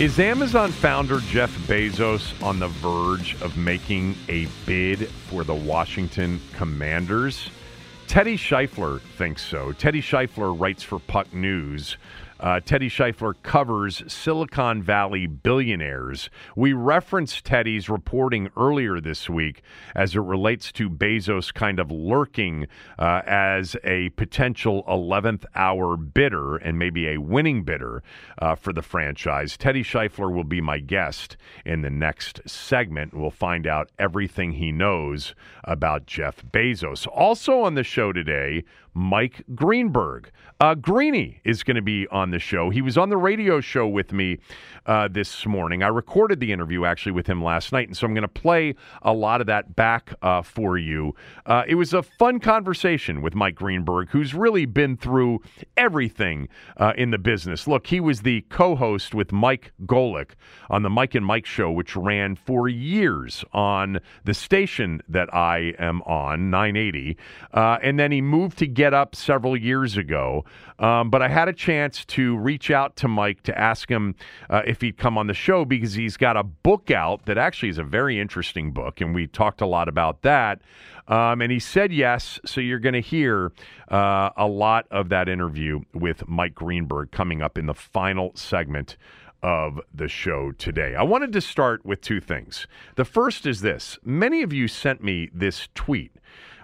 Is Amazon founder Jeff Bezos on the verge of making a bid for the Washington Commanders? Teddy Schleifer thinks so. Teddy Schleifer writes for Puck News. Uh, Teddy Schleifer covers Silicon Valley billionaires. We referenced Teddy's reporting earlier this week as it relates to Bezos kind of lurking uh, as a potential 11th hour bidder and maybe a winning bidder uh, for the franchise. Teddy Schleifer will be my guest in the next segment. We'll find out everything he knows about Jeff Bezos. Also on the show today, Mike Greenberg. Uh, Greeny is going to be on the show. He was on the radio show with me uh, this morning. I recorded the interview actually with him last night, and so I'm going to play a lot of that back uh, for you. Uh, it was a fun conversation with Mike Greenberg, who's really been through everything uh, in the business. Look, he was the co host with Mike Golic on the Mike and Mike show, which ran for years on the station that I am on, 980. Uh, and then he moved to Get Up several years ago. Um, but I had a chance to reach out to Mike to ask him uh, if he'd come on the show because he's got a book out that actually is a very interesting book, and we talked a lot about that. Um, and he said yes, so you're going to hear uh, a lot of that interview with Mike Greenberg coming up in the final segment of the show today. I wanted to start with two things. The first is this many of you sent me this tweet.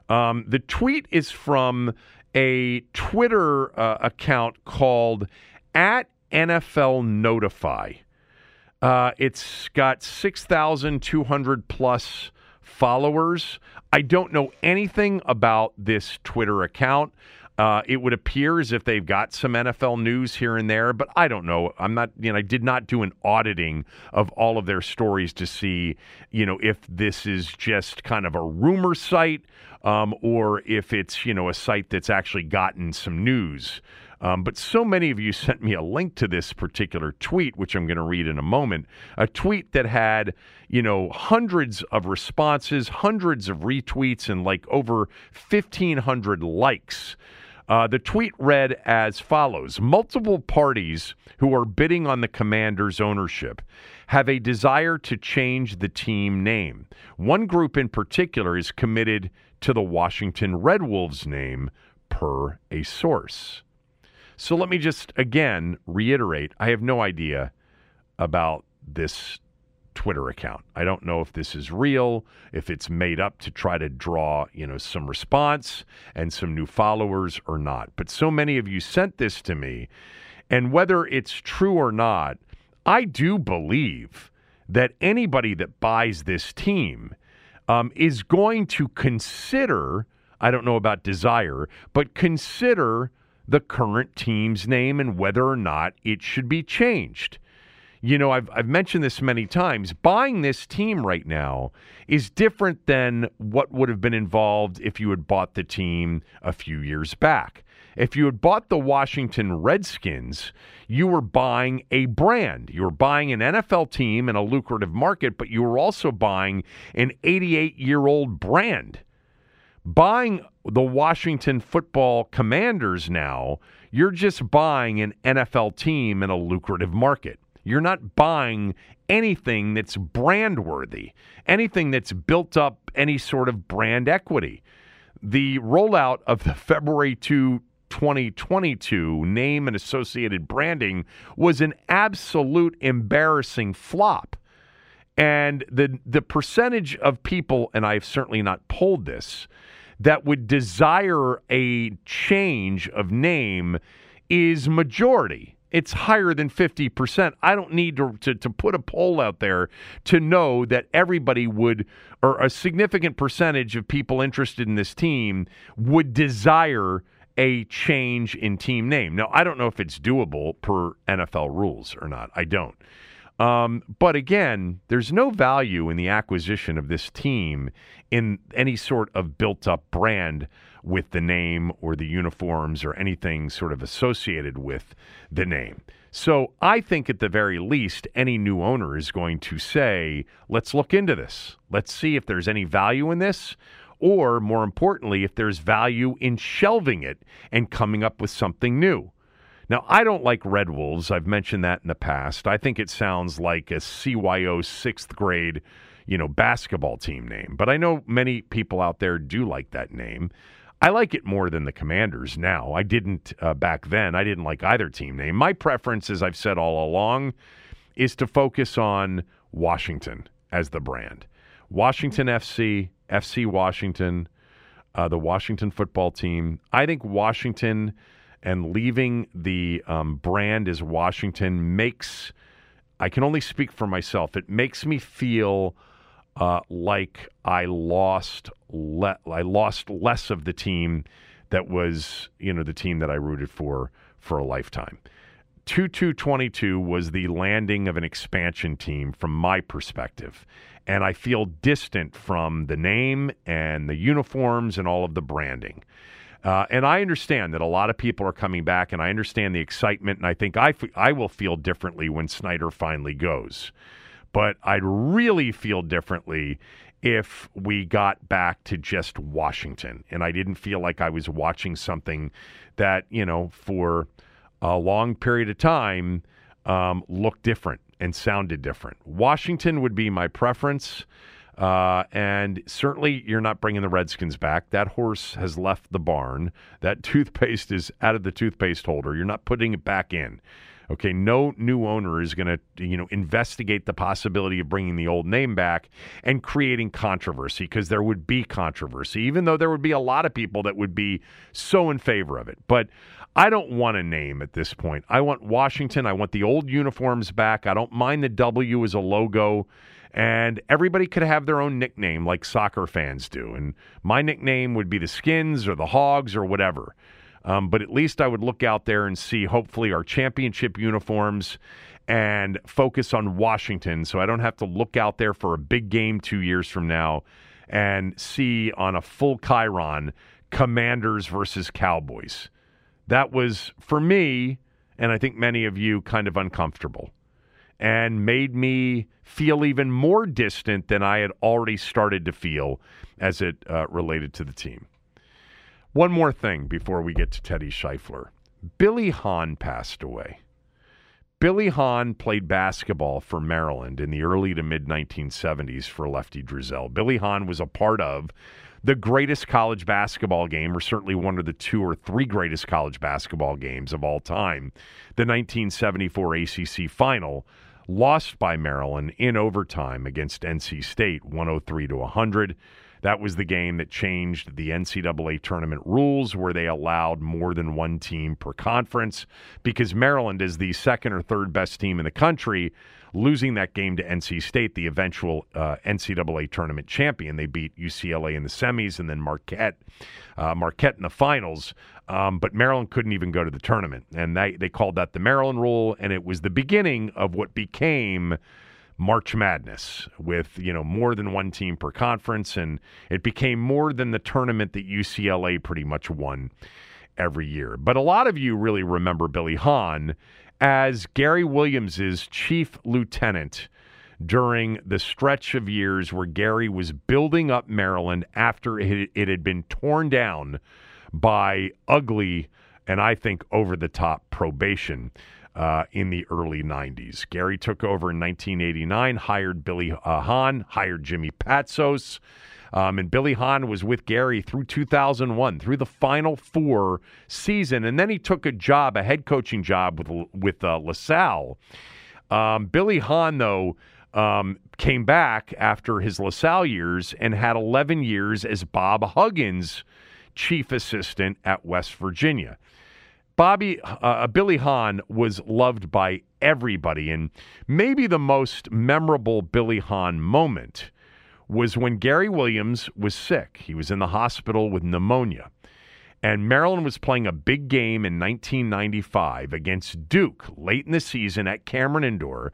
Um, the tweet is from a Twitter uh, account called at NFL Notify. Uh, it's got 6,200 plus followers. I don't know anything about this Twitter account. Uh, it would appear as if they've got some NFL news here and there, but I don't know. I'm not, you know, I did not do an auditing of all of their stories to see, you know, if this is just kind of a rumor site um, or if it's, you know, a site that's actually gotten some news. Um, but so many of you sent me a link to this particular tweet, which I'm going to read in a moment. A tweet that had, you know, hundreds of responses, hundreds of retweets, and like over 1,500 likes. Uh, the tweet read as follows Multiple parties who are bidding on the commander's ownership have a desire to change the team name. One group in particular is committed to the Washington Red Wolves name, per a source. So let me just again reiterate I have no idea about this Twitter account. I don't know if this is real, if it's made up to try to draw, you know, some response and some new followers or not. But so many of you sent this to me, and whether it's true or not, I do believe that anybody that buys this team um, is going to consider, I don't know about desire, but consider the current team's name and whether or not it should be changed you know, I've, I've mentioned this many times. Buying this team right now is different than what would have been involved if you had bought the team a few years back. If you had bought the Washington Redskins, you were buying a brand. You were buying an NFL team in a lucrative market, but you were also buying an 88 year old brand. Buying the Washington football commanders now, you're just buying an NFL team in a lucrative market. You're not buying anything that's brand worthy, anything that's built up any sort of brand equity. The rollout of the February 2 2022 name and associated branding was an absolute embarrassing flop. And the the percentage of people, and I've certainly not polled this, that would desire a change of name is majority. It's higher than 50%. I don't need to, to, to, put a poll out there to know that everybody would, or a significant percentage of people interested in this team would desire a change in team name. Now, I don't know if it's doable per NFL rules or not. I don't. Um, but again, there's no value in the acquisition of this team in any sort of built up brand with the name or the uniforms or anything sort of associated with the name. So I think at the very least, any new owner is going to say, let's look into this. Let's see if there's any value in this. Or more importantly, if there's value in shelving it and coming up with something new. Now, I don't like Red Wolves. I've mentioned that in the past. I think it sounds like a CYO sixth grade, you know, basketball team name. But I know many people out there do like that name. I like it more than the Commanders now. I didn't uh, back then. I didn't like either team name. My preference, as I've said all along, is to focus on Washington as the brand. Washington FC, FC Washington, uh, the Washington football team. I think Washington and leaving the um, brand as Washington makes, I can only speak for myself, it makes me feel uh, like I lost, le- I lost less of the team that was, you know, the team that I rooted for for a lifetime. 2222 was the landing of an expansion team from my perspective. And I feel distant from the name and the uniforms and all of the branding. Uh, and I understand that a lot of people are coming back, and I understand the excitement, and I think I, f- I will feel differently when Snyder finally goes. But I'd really feel differently if we got back to just Washington, and I didn't feel like I was watching something that, you know, for a long period of time um, looked different and sounded different. Washington would be my preference. Uh, and certainly, you're not bringing the Redskins back. That horse has left the barn. That toothpaste is out of the toothpaste holder. You're not putting it back in. Okay, no new owner is going to, you know, investigate the possibility of bringing the old name back and creating controversy because there would be controversy, even though there would be a lot of people that would be so in favor of it. But I don't want a name at this point. I want Washington. I want the old uniforms back. I don't mind the W as a logo and everybody could have their own nickname like soccer fans do. And my nickname would be the Skins or the Hogs or whatever. Um, but at least I would look out there and see, hopefully, our championship uniforms and focus on Washington so I don't have to look out there for a big game two years from now and see on a full Chiron Commanders versus Cowboys. That was, for me, and I think many of you, kind of uncomfortable and made me feel even more distant than I had already started to feel as it uh, related to the team. One more thing before we get to Teddy Schleifer. Billy Hahn passed away. Billy Hahn played basketball for Maryland in the early to mid 1970s for Lefty Driesell. Billy Hahn was a part of the greatest college basketball game, or certainly one of the two or three greatest college basketball games of all time, the 1974 ACC final lost by Maryland in overtime against NC State, 103 to 100. That was the game that changed the NCAA tournament rules where they allowed more than one team per conference because Maryland is the second or third best team in the country losing that game to NC State, the eventual uh, NCAA tournament champion. They beat UCLA in the semis and then Marquette, uh, Marquette in the finals. Um, but Maryland couldn't even go to the tournament, and they they called that the Maryland rule, and it was the beginning of what became. March Madness with you know more than one team per conference, and it became more than the tournament that UCLA pretty much won every year. But a lot of you really remember Billy Hahn as Gary Williams's chief lieutenant during the stretch of years where Gary was building up Maryland after it, it had been torn down by ugly and I think over the top probation. Uh, in the early 90s. Gary took over in 1989, hired Billy uh, Hahn, hired Jimmy Patsos. Um, and Billy Hahn was with Gary through 2001, through the Final Four season, and then he took a job, a head coaching job with with uh, LaSalle. Um, Billy Hahn, though, um, came back after his LaSalle years and had 11 years as Bob Huggins' chief assistant at West Virginia. Bobby uh, uh, Billy Hahn was loved by everybody, and maybe the most memorable Billy Hahn moment was when Gary Williams was sick. He was in the hospital with pneumonia. And Maryland was playing a big game in 1995 against Duke late in the season at Cameron Indoor.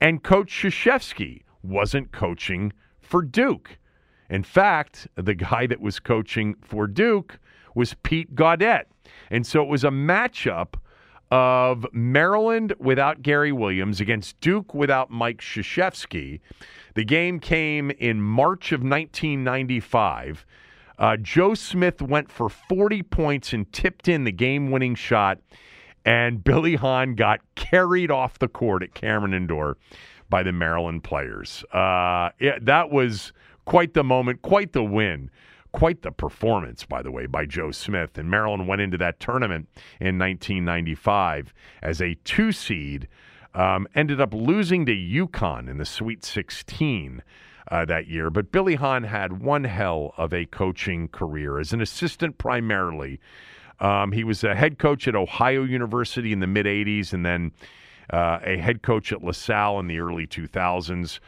And Coach Krzyzewski wasn't coaching for Duke. In fact, the guy that was coaching for Duke was Pete Gaudet. And so it was a matchup of Maryland without Gary Williams against Duke without Mike Krzyzewski. The game came in March of 1995. Uh, Joe Smith went for 40 points and tipped in the game winning shot, and Billy Hahn got carried off the court at Cameron Indoor by the Maryland players. Uh, it, that was quite the moment, quite the win Quite the performance, by the way, by Joe Smith. And Maryland went into that tournament in 1995 as a two seed, um, ended up losing to UConn in the Sweet 16. Uh, that year. But Billy Hahn had one hell of a coaching career as an assistant primarily. Um, he was a head coach at Ohio University in the mid 80s and then uh, a head coach at LaSalle in the early 2000s.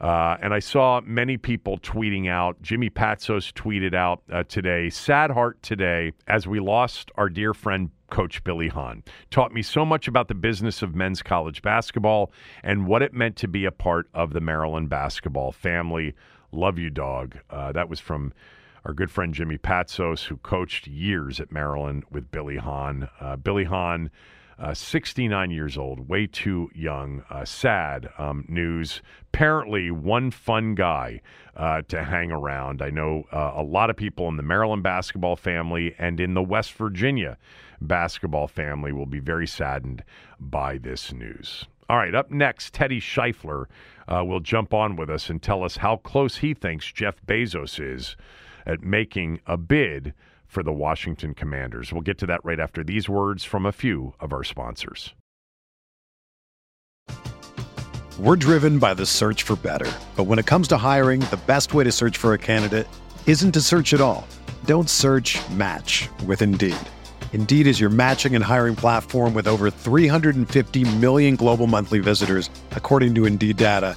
Uh, and I saw many people tweeting out. Jimmy Patsos tweeted out uh, today, sad heart today, as we lost our dear friend Coach Billy Hahn. Taught me so much about the business of men's college basketball and what it meant to be a part of the Maryland basketball family. Love you, dog. Uh, that was from our good friend Jimmy Patsos, who coached years at Maryland with Billy Hahn. Uh, Billy Hahn uh, 69 years old, way too young. Uh, sad um, news. Apparently, one fun guy uh, to hang around. I know uh, a lot of people in the Maryland basketball family and in the West Virginia basketball family will be very saddened by this news. All right, up next, Teddy Schleifer uh, will jump on with us and tell us how close he thinks Jeff Bezos is at making a bid for the Washington Commanders. We'll get to that right after these words from a few of our sponsors. We're driven by the search for better. But when it comes to hiring, the best way to search for a candidate isn't to search at all. Don't search match with Indeed. Indeed is your matching and hiring platform with over 350 million global monthly visitors, according to Indeed data,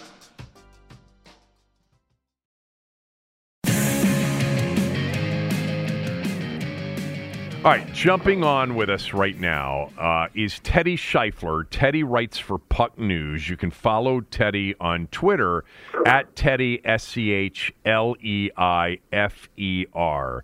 All right, jumping on with us right now uh, is Teddy Schleifer. Teddy writes for Puck News. You can follow Teddy on Twitter at Teddy S C H L E I F E R.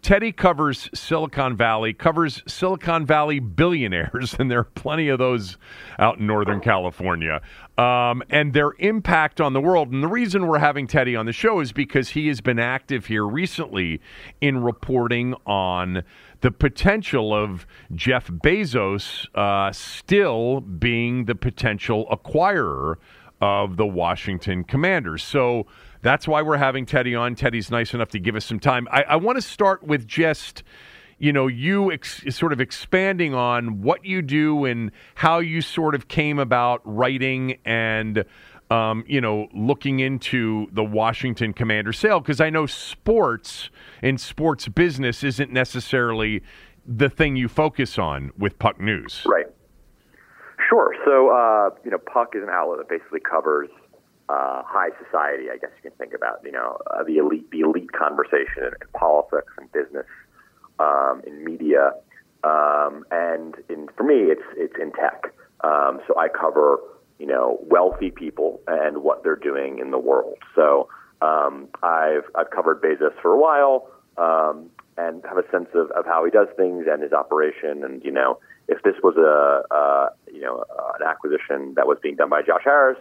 Teddy covers Silicon Valley, covers Silicon Valley billionaires, and there are plenty of those out in Northern California, um, and their impact on the world. And the reason we're having Teddy on the show is because he has been active here recently in reporting on the potential of Jeff Bezos uh, still being the potential acquirer of the Washington Commanders. So that's why we're having Teddy on. Teddy's nice enough to give us some time. I, I want to start with just you know, you ex- sort of expanding on what you do and how you sort of came about writing and, um, you know, looking into the Washington Commander sale. Because I know sports and sports business isn't necessarily the thing you focus on with Puck News. Right. Sure. So, uh, you know, Puck is an outlet that basically covers uh, high society, I guess you can think about, you know, uh, the elite, the elite conversation in, politics and business, um, in media, um, and in, for me, it's it's in tech. Um, so I cover, you know, wealthy people and what they're doing in the world. So um, I've I've covered Bezos for a while um, and have a sense of, of how he does things and his operation. And you know, if this was a, you know an acquisition that was being done by Josh Harris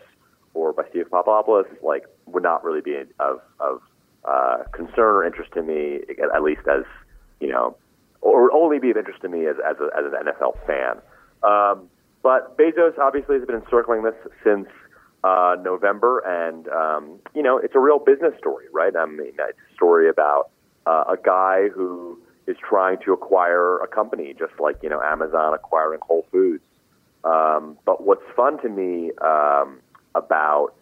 or by Steve Apostolopoulos, like would not really be of of uh, concern or interest to me, at least as you know, or only be of interest to me as as, a, as an NFL fan. Um, but Bezos obviously has been encircling this since uh, November, and um, you know, it's a real business story, right? I mean, it's a story about uh, a guy who is trying to acquire a company, just like you know Amazon acquiring Whole Foods. Um, but what's fun to me um, about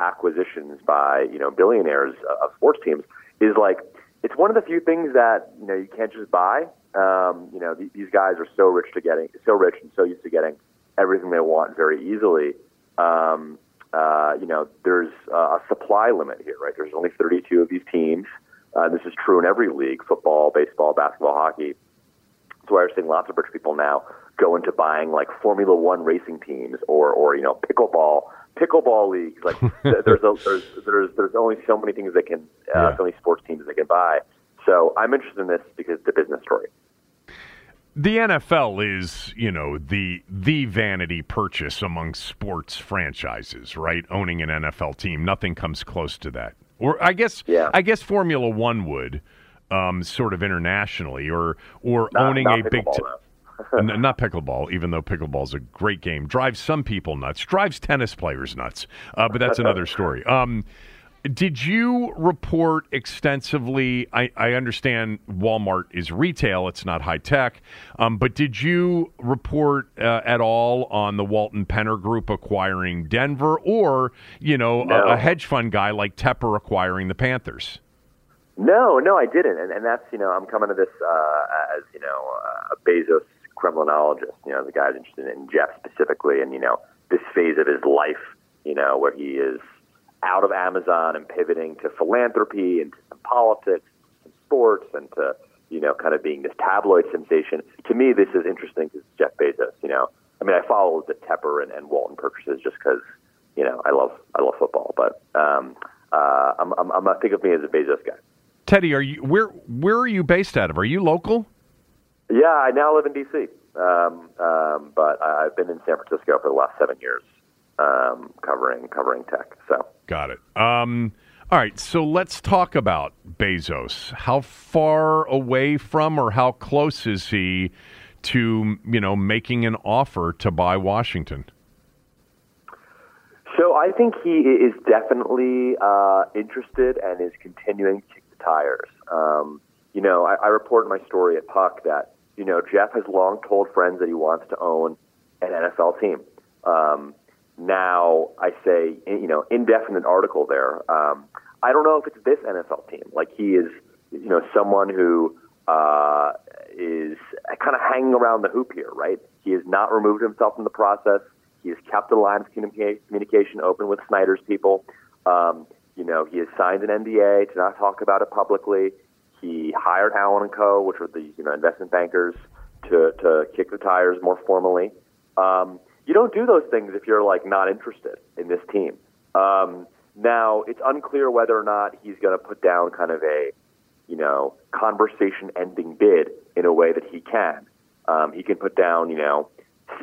acquisitions by you know billionaires of sports teams is like it's one of the few things that you know you can't just buy. Um, you know th- these guys are so rich to getting so rich and so used to getting everything they want very easily. Um, uh, you know, there's uh, a supply limit here, right? There's only 32 of these teams. Uh, this is true in every league: football, baseball, basketball, hockey. That's why we're seeing lots of rich people now go into buying like Formula One racing teams or, or you know, pickleball pickleball leagues. Like there's a, there's there's there's only so many things they can uh, yeah. so many sports teams they can buy. So I'm interested in this because it's a business story. The NFL is, you know, the the vanity purchase among sports franchises, right? Owning an NFL team, nothing comes close to that. Or I guess, yeah. I guess Formula One would, um, sort of internationally, or or not, owning not a big. T- not pickleball, even though pickleball is a great game. Drives some people nuts. Drives tennis players nuts. Uh, but that's another story. Um, did you report extensively? I, I, understand Walmart is retail; it's not high tech. Um, but did you report uh, at all on the Walton Penner Group acquiring Denver, or you know, no. a, a, hedge fund guy like Tepper acquiring the Panthers? No, no, I didn't, and, and that's you know, I'm coming to this uh, as you know a Bezos Kremlinologist. You know, the guy's interested in Jeff specifically, and you know, this phase of his life, you know, where he is out of Amazon and pivoting to philanthropy and to some politics and sports and to, you know, kind of being this tabloid sensation. To me, this is interesting because Jeff Bezos, you know, I mean, I follow the Tepper and, and Walton purchases just because, you know, I love, I love football, but, um, uh, I'm, I'm, I'm, think of me as a Bezos guy. Teddy, are you, where, where are you based out of? Are you local? Yeah, I now live in D.C., um, um, but I've been in San Francisco for the last seven years um, covering covering tech. So got it. Um, all right, so let's talk about Bezos. How far away from, or how close is he to, you know, making an offer to buy Washington? So I think he is definitely uh, interested and is continuing to kick the tires. Um, you know, I, I report in my story at Puck that you know Jeff has long told friends that he wants to own an NFL team. Um, now I say, you know, indefinite article there. Um, I don't know if it's this NFL team. Like he is, you know, someone who uh, is kind of hanging around the hoop here, right? He has not removed himself from the process. He has kept the line of communication open with Snyder's people. Um, you know, he has signed an NDA to not talk about it publicly. He hired Allen and Co., which were the you know investment bankers, to to kick the tires more formally. Um, you don't do those things if you're like not interested in this team. Um, now it's unclear whether or not he's going to put down kind of a, you know, conversation-ending bid in a way that he can. Um, he can put down, you know,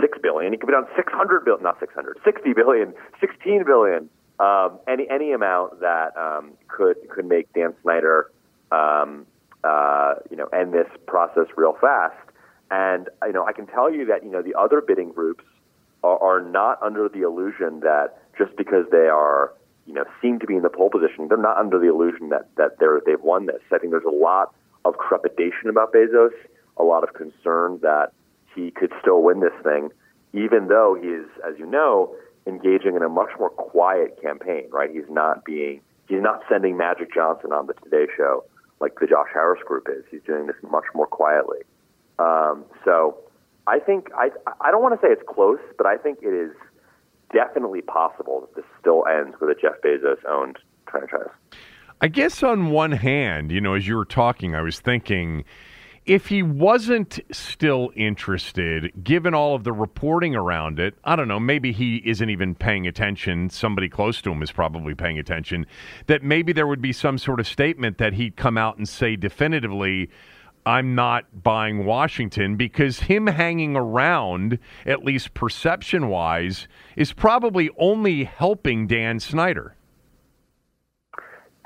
six billion. He can put down six hundred billion, not six hundred, sixty billion, sixteen billion. Um, any any amount that um, could could make Dan Snyder, um, uh, you know, end this process real fast. And you know, I can tell you that you know the other bidding groups are, not under the illusion that just because they are, you know, seem to be in the pole position, they're not under the illusion that that they're they've won this. I think there's a lot of trepidation about Bezos, a lot of concern that he could still win this thing, even though he is, as you know, engaging in a much more quiet campaign. Right? He's not being he's not sending Magic Johnson on the Today Show like the Josh Harris group is. He's doing this much more quietly. Um, so I think I I don't want to say it's close, but I think it is definitely possible that this still ends with a Jeff Bezos owned franchise. I guess on one hand, you know, as you were talking, I was thinking if he wasn't still interested, given all of the reporting around it, I don't know, maybe he isn't even paying attention. Somebody close to him is probably paying attention. That maybe there would be some sort of statement that he'd come out and say definitively, I'm not buying Washington because him hanging around, at least perception wise, is probably only helping Dan Snyder.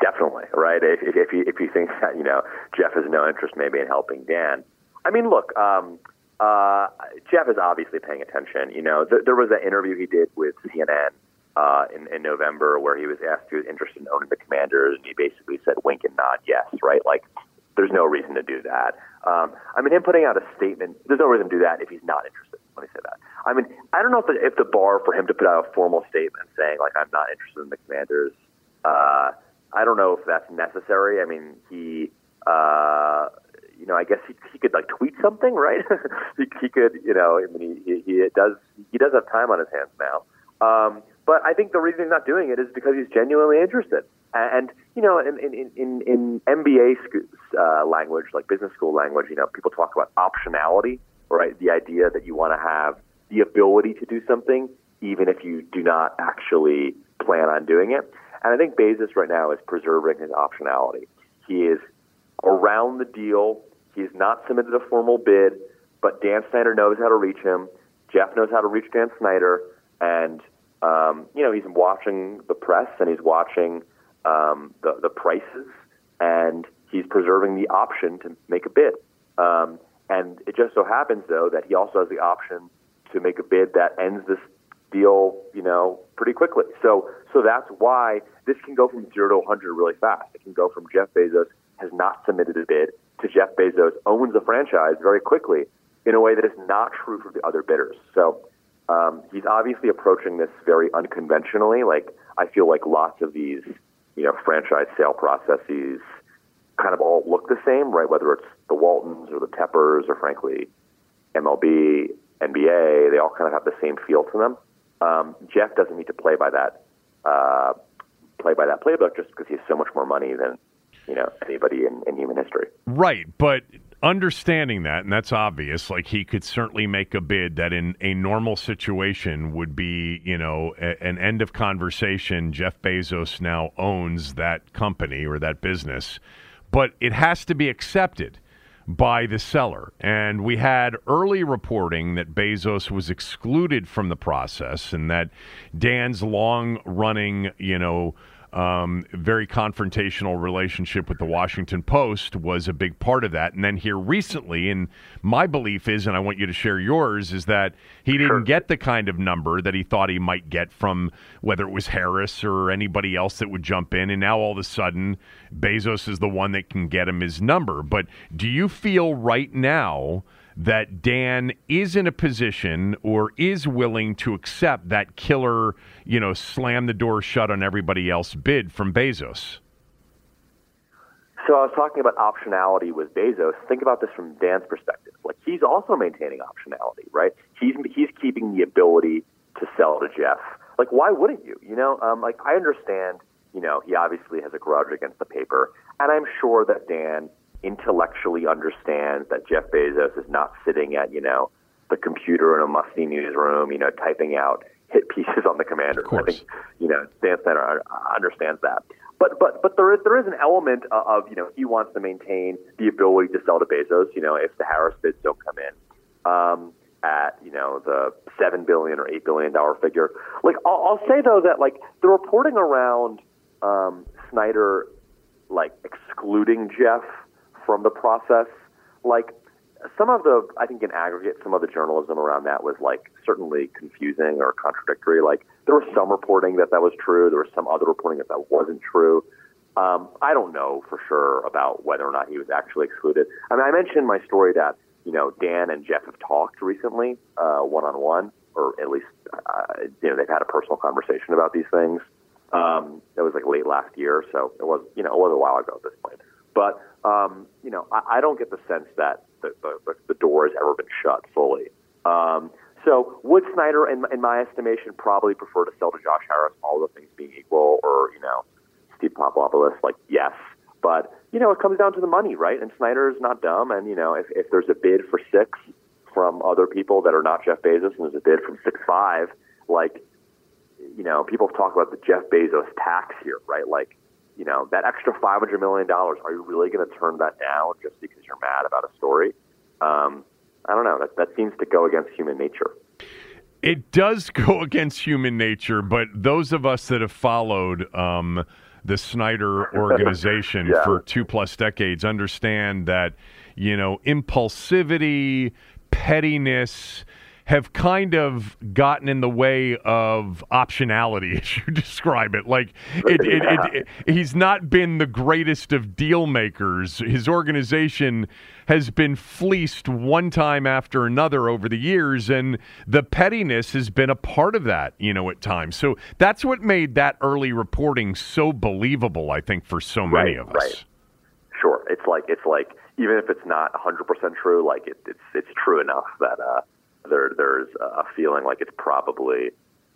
Definitely, right? If, if, you, if you think that, you know, Jeff has no interest maybe in helping Dan. I mean, look, um, uh, Jeff is obviously paying attention. You know, th- there was an interview he did with CNN uh, in, in November where he was asked if he was interested in owning the Commanders, and he basically said wink and nod yes, right? Like, there's no reason to do that. Um, I mean, him putting out a statement, there's no reason to do that if he's not interested. Let me say that. I mean, I don't know if the, if the bar for him to put out a formal statement saying, like, I'm not interested in the Commanders, uh, I don't know if that's necessary. I mean, he, uh, you know, I guess he, he could like tweet something, right? he, he could, you know, I mean, he, he, he does he does have time on his hands now. Um, but I think the reason he's not doing it is because he's genuinely interested. And you know, in in in, in MBA uh, language, like business school language, you know, people talk about optionality, right? The idea that you want to have the ability to do something even if you do not actually plan on doing it. And I think Bezos right now is preserving his optionality. He is around the deal. He has not submitted a formal bid, but Dan Snyder knows how to reach him. Jeff knows how to reach Dan Snyder, and um, you know he's watching the press and he's watching um, the, the prices, and he's preserving the option to make a bid. Um, and it just so happens, though, that he also has the option to make a bid that ends this deal, you know, pretty quickly. So, so that's why this can go from zero to 100 really fast. It can go from Jeff Bezos has not submitted a bid to Jeff Bezos owns the franchise very quickly in a way that is not true for the other bidders. So, um, he's obviously approaching this very unconventionally. Like, I feel like lots of these you know, franchise sale processes kind of all look the same, right? Whether it's the Waltons or the Teppers or frankly MLB, NBA, they all kind of have the same feel to them. Um, Jeff doesn't need to play by that uh, play by that playbook just because he has so much more money than you know anybody in, in human history. Right, but understanding that, and that's obvious, like he could certainly make a bid that in a normal situation would be, you know, a, an end of conversation. Jeff Bezos now owns that company or that business, but it has to be accepted by the seller. And we had early reporting that Bezos was excluded from the process and that Dan's long running, you know, um, very confrontational relationship with the Washington Post was a big part of that. And then here recently, and my belief is, and I want you to share yours, is that he didn't sure. get the kind of number that he thought he might get from whether it was Harris or anybody else that would jump in. And now all of a sudden, Bezos is the one that can get him his number. But do you feel right now? that Dan is in a position or is willing to accept that killer, you know, slam the door shut on everybody else bid from Bezos? So I was talking about optionality with Bezos. Think about this from Dan's perspective. Like he's also maintaining optionality, right? He's he's keeping the ability to sell to Jeff. Like why wouldn't you? You know, um, like I understand. You know, he obviously has a grudge against the paper, and I'm sure that Dan intellectually understands that Jeff Bezos is not sitting at, you know, the computer in a musty newsroom, you know, typing out hit pieces on the commander. I think, you know, Dan Snyder understands that. But but but there is there is an element of you know he wants to maintain the ability to sell to Bezos. You know, if the Harris bids don't come in um, at you know the seven billion or eight billion dollar figure. Like I'll, I'll say though that like the reporting around um, Snyder like excluding Jeff from the process. Like some of the, I think in aggregate, some of the journalism around that was like certainly confusing or contradictory. Like there was some reporting that that was true. There was some other reporting that that wasn't true. Um, I don't know for sure about whether or not he was actually excluded. I mean, I mentioned my story that you know, Dan and Jeff have talked recently, one on one, or at least, uh, you know, they've had a personal conversation about these things. Um, it was like late last year, so it was, you know, it was a while ago at this point. But, um, you know, I, I don't get the sense that the, the, the door has ever been shut fully. Um, so would Snyder, in, in my estimation, probably prefer to sell to Josh Harris, all the things being equal, or, you know, Steve Apostolopoulos? Like, yes. But, you know, it comes down to the money, right? And Snyder is not dumb. And, you know, if, if there's a bid for six from other people that are not Jeff Bezos and there's a bid from six five, like, you know, people talk about the Jeff Bezos tax here, right? Like, you know, that extra $500 million, are you really going to turn that down just because you're mad about a story? Um, I don't know. That, that seems to go against human nature. It does go against human nature, but those of us that have followed um, the Snyder organization yeah. for two plus decades understand that, you know, impulsivity, pettiness, have kind of gotten in the way of optionality, as you describe it. Like, it, it, it, he's not been the greatest of deal makers. His organization has been fleeced one time after another over the years, and the pettiness has been a part of that, you know, at times. So that's what made that early reporting so believable, I think, for so many right, of us. Right. Sure. It's like, it's like, even if it's not 100% true, like it, it's, it's true enough that, uh, there there's a feeling like it's probably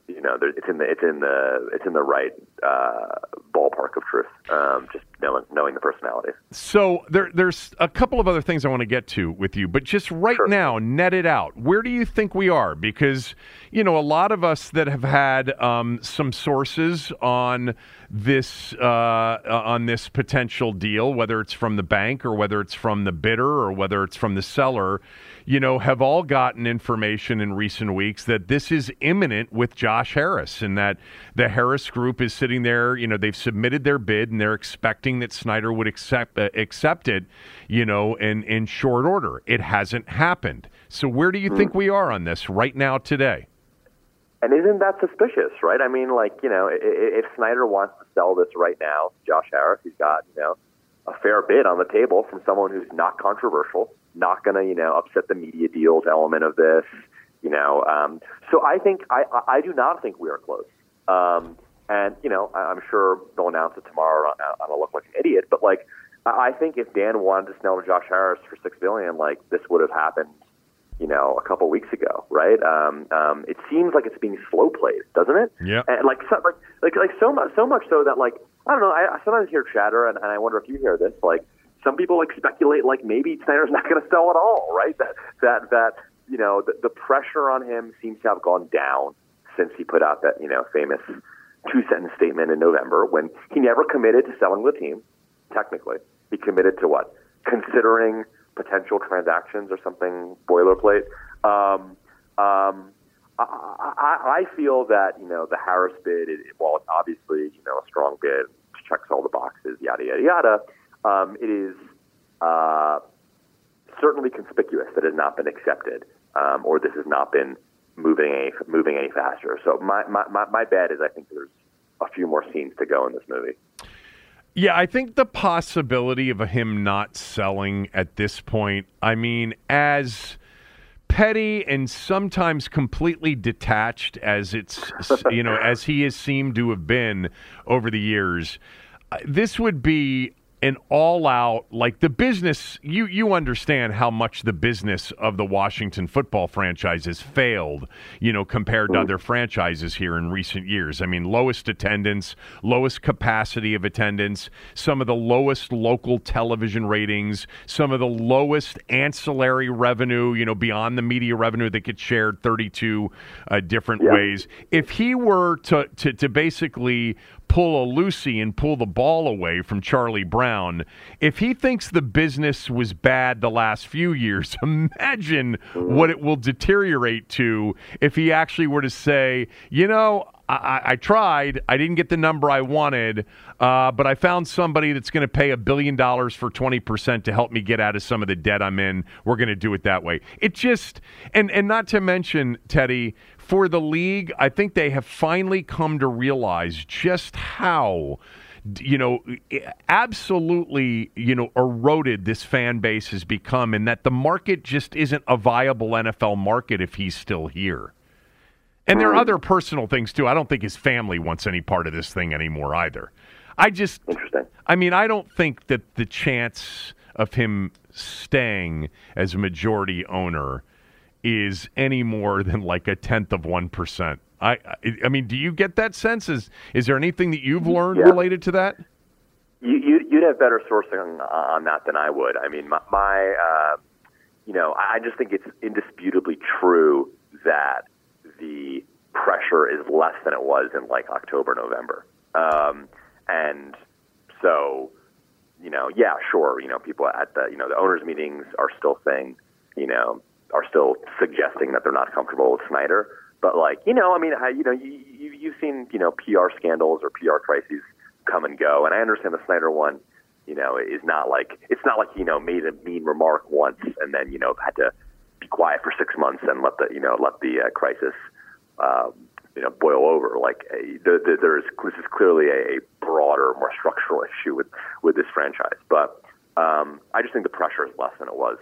you know there, it's in the it's in the it's in the right uh, ballpark of truth. Um, just knowing knowing the personalities. So there there's a couple of other things I want to get to with you, but just right sure. now, net it out. Where do you think we are? Because you know a lot of us that have had um, some sources on this uh, on this potential deal, whether it's from the bank or whether it's from the bidder or whether it's from the seller you know, have all gotten information in recent weeks that this is imminent with Josh Harris and that the Harris group is sitting there, you know, they've submitted their bid and they're expecting that Snyder would accept uh, accept it, you know, in in short order. It hasn't happened. So where do you mm. think we are on this right now today? And isn't that suspicious, right? I mean, like, you know, if Snyder wants to sell this right now, Josh Harris, he's got, you know, a fair bid on the table from someone who's not controversial, not going to, you know, upset the media deals element of this, you know. Um, so I think I, I do not think we are close. Um, and you know, I'm sure they'll announce it tomorrow. I don't look like an idiot, but like, I think if Dan wanted to sell to Josh Harris for six billion, like this would have happened, you know, a couple weeks ago, right? Um, um, it seems like it's being slow played, doesn't it? Yeah. And like, so, like, like, like so much, so much so that like, I don't know. I, I sometimes hear chatter, and, and I wonder if you hear this, like some people like speculate like maybe Snyder's not going to sell at all, right? That that that you know the, the pressure on him seems to have gone down since he put out that you know famous two sentence statement in November when he never committed to selling the team. Technically, he committed to what considering potential transactions or something boilerplate. Um, um, I, I, feel that you know the Harris bid, it, while it's obviously you know a strong bid, checks all the boxes, yada yada yada um, it is uh, certainly conspicuous that it has not been accepted um, or this has not been moving any, moving any faster. So my, my, my, my bet is I think there's a few more scenes to go in this movie. Yeah, I think the possibility of him not selling at this point, I mean, as petty and sometimes completely detached as it's you know as he has seemed to have been over the years uh, this would be an all out like the business you you understand how much the business of the Washington football franchise has failed, you know, compared to mm. other franchises here in recent years. I mean, lowest attendance, lowest capacity of attendance, some of the lowest local television ratings, some of the lowest ancillary revenue, you know, beyond the media revenue that gets shared 32 uh, different yeah. ways. If he were to, to to basically pull a Lucy and pull the ball away from Charlie Brown. If he thinks the business was bad the last few years, imagine what it will deteriorate to if he actually were to say, you know, I, I, tried. I didn't get the number I wanted, uh, but I found somebody that's going to pay a billion dollars for 20% to help me get out of some of the debt I'm in. We're going to do it that way. It just, and, and not to mention, Teddy, for the league, I think they have finally come to realize just how you know, absolutely, you know, eroded this fan base has become, and that the market just isn't a viable NFL market if he's still here. And there are hmm. other personal things too. I don't think his family wants any part of this thing anymore either. I just, Interesting. I mean, I don't think that the chance of him staying as a majority owner is any more than like a tenth of one percent. I, I, I mean, do you get that sense? Is is there anything that you've learned Yeah. related to that? You, you, you'd have better sourcing on, on that than I would. I mean, my, my uh, you know, I I just think it's indisputably true that the pressure is less than it was in like October, November. Um, and so, you know, yeah, sure, you know, people at the, you know, the owners' meetings are still saying, you know, are still suggesting that they're not comfortable with Snyder. But like, you know, I mean, I, you know, you, you you've seen, you know, PR scandals or PR crises come and go, and I understand the Snyder one, you know, is not like it's not like you know made a mean remark once and then you know had to be quiet for six months and let the you know let the uh, crisis um, you know boil over. Like uh, the, the, there is this is clearly a, a broader, more structural issue with with this franchise, but um, I just think the pressure is less than it was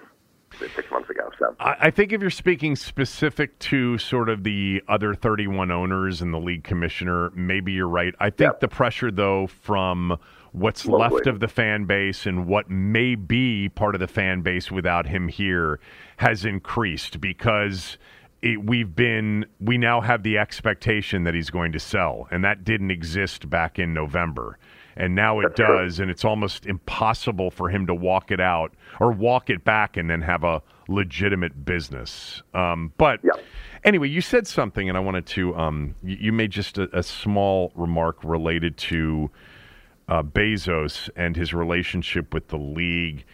six months ago. So. I, I think if you're speaking specific to sort of the other 31 owners and the league commissioner, maybe you're right. I think Yeah. the pressure, though, from what's Locally. left of the fan base and what may be part of the fan base without him here has increased because. It, we've been we now have the expectation that he's going to sell and that didn't exist back in November and now it That's true. does and it's almost impossible for him to walk it out or walk it back and then have a legitimate business. Um, but Yeah. anyway, you said something, and I wanted to. Um, you, you made just a, a small remark related to uh, Bezos and his relationship with the league.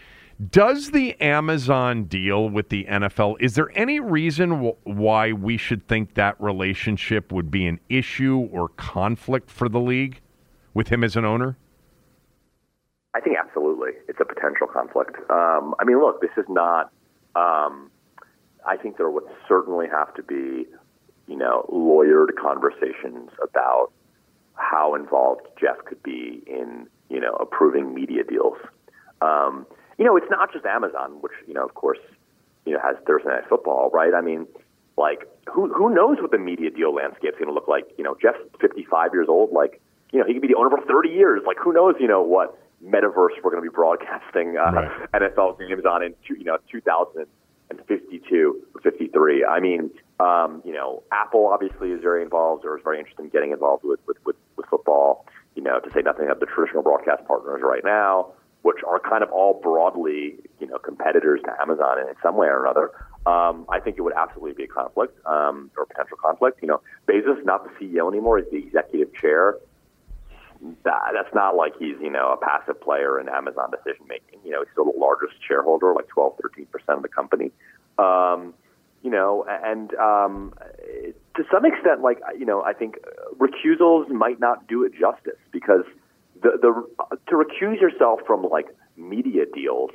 Does the Amazon deal with the NFL? Is there any reason w- why we should think that relationship would be an issue or conflict for the league with him as an owner? I think absolutely it's a potential conflict. Um, I mean, look, this is not. Um, I think there would certainly have to be, you know, lawyered conversations about how involved Jeff could be in, you know, approving media deals. Um, you know, it's not just Amazon, which you know, of course, you know, has Thursday Night Football, right? I mean, like, who who knows what the media deal landscape's going to look like? You know, Jeff's 55 years old. Like, you know, he could be the owner for 30 years. Like, who knows? You know what metaverse we're going to be broadcasting uh, Right. NFL games on in two, you know 2052 or 53. I mean, um, you know, Apple obviously is very involved or is very interested in getting involved with with, with, with football. You know, to say nothing of the traditional broadcast partners right now, which are kind of all broadly, you know, competitors to Amazon in some way or another. Um, I think it would absolutely be a conflict um, or potential conflict. You know, Bezos is not the CEO anymore; he's the executive chair that, that's not like he's you know a passive player in Amazon decision making. You know, he's still the largest shareholder, like 12, 13 percent of the company. Um, you know, and um, to some extent, like you know, I think recusals might not do it justice because the the to recuse yourself from like media deals.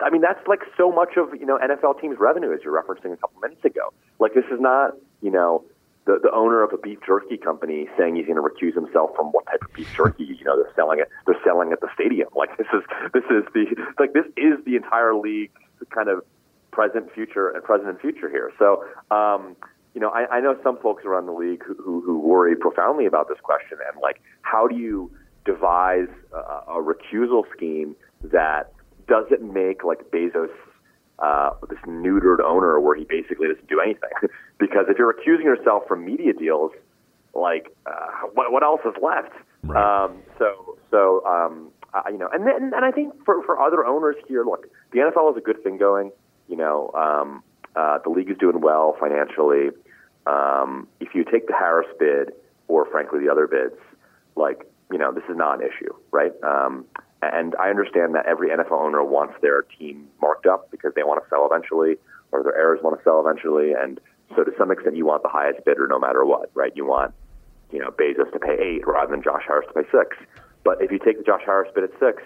I mean, that's like so much of you know NFL teams' revenue, as you're referencing a couple minutes ago. Like this is not you know the, the owner of a beef jerky company saying he's going to recuse himself from what type of beef jerky you know they're selling it they're selling at the stadium. Like this is this is the like this is the entire league kind of present future and present and future here. So um you know I, I know some folks around the league who, who who worry profoundly about this question and like how do you devise a, a recusal scheme that doesn't make like Bezos uh, this neutered owner where he basically doesn't do anything. because if you're accusing yourself from media deals, like uh, what, what else is left? Right. Um, so so um, I, you know, and then and I think for for other owners here, look, the NFL is a good thing going. You know, um, uh, the league is doing well financially. Um, if you take the Harris bid, or frankly the other bids, like you know, this is not an issue, right? Um, and I understand that every NFL owner wants their team marked up because they want to sell eventually, or their heirs want to sell eventually, and so to some extent, you want the highest bidder no matter what, right? You want, you know, Bezos to pay eight rather than Josh Harris to pay six. But if you take the Josh Harris bid at six,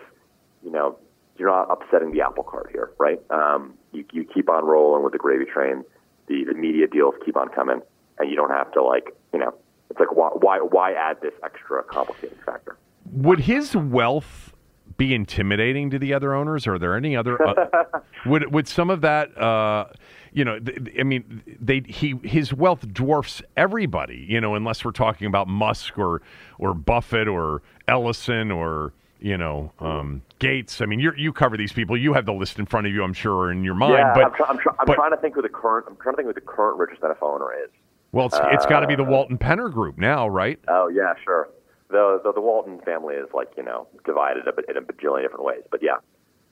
you know, you're not upsetting the apple cart here, right? Um, you, you keep on rolling with the gravy train. The, the media deals keep on coming, and you don't have to like, you know, it's like why why, why add this extra complicating factor? would his wealth be intimidating to the other owners? Are there any other? Uh, would would some of that? Uh, you know, th- I mean, they he his wealth dwarfs everybody. You know, unless we're talking about Musk or or Buffett or Ellison or you know um, Gates. I mean, you you cover these people. You have the list in front of you, I'm sure, in your mind. Yeah, but I'm, try- I'm, try- I'm but- trying to think who the current. I'm trying to think who the current richest NFL owner is. well, it's it's got to be the Walton Penner Group now, right? Oh yeah, sure. The, the the Walton family is like you know divided a bit in a bajillion different ways, but yeah.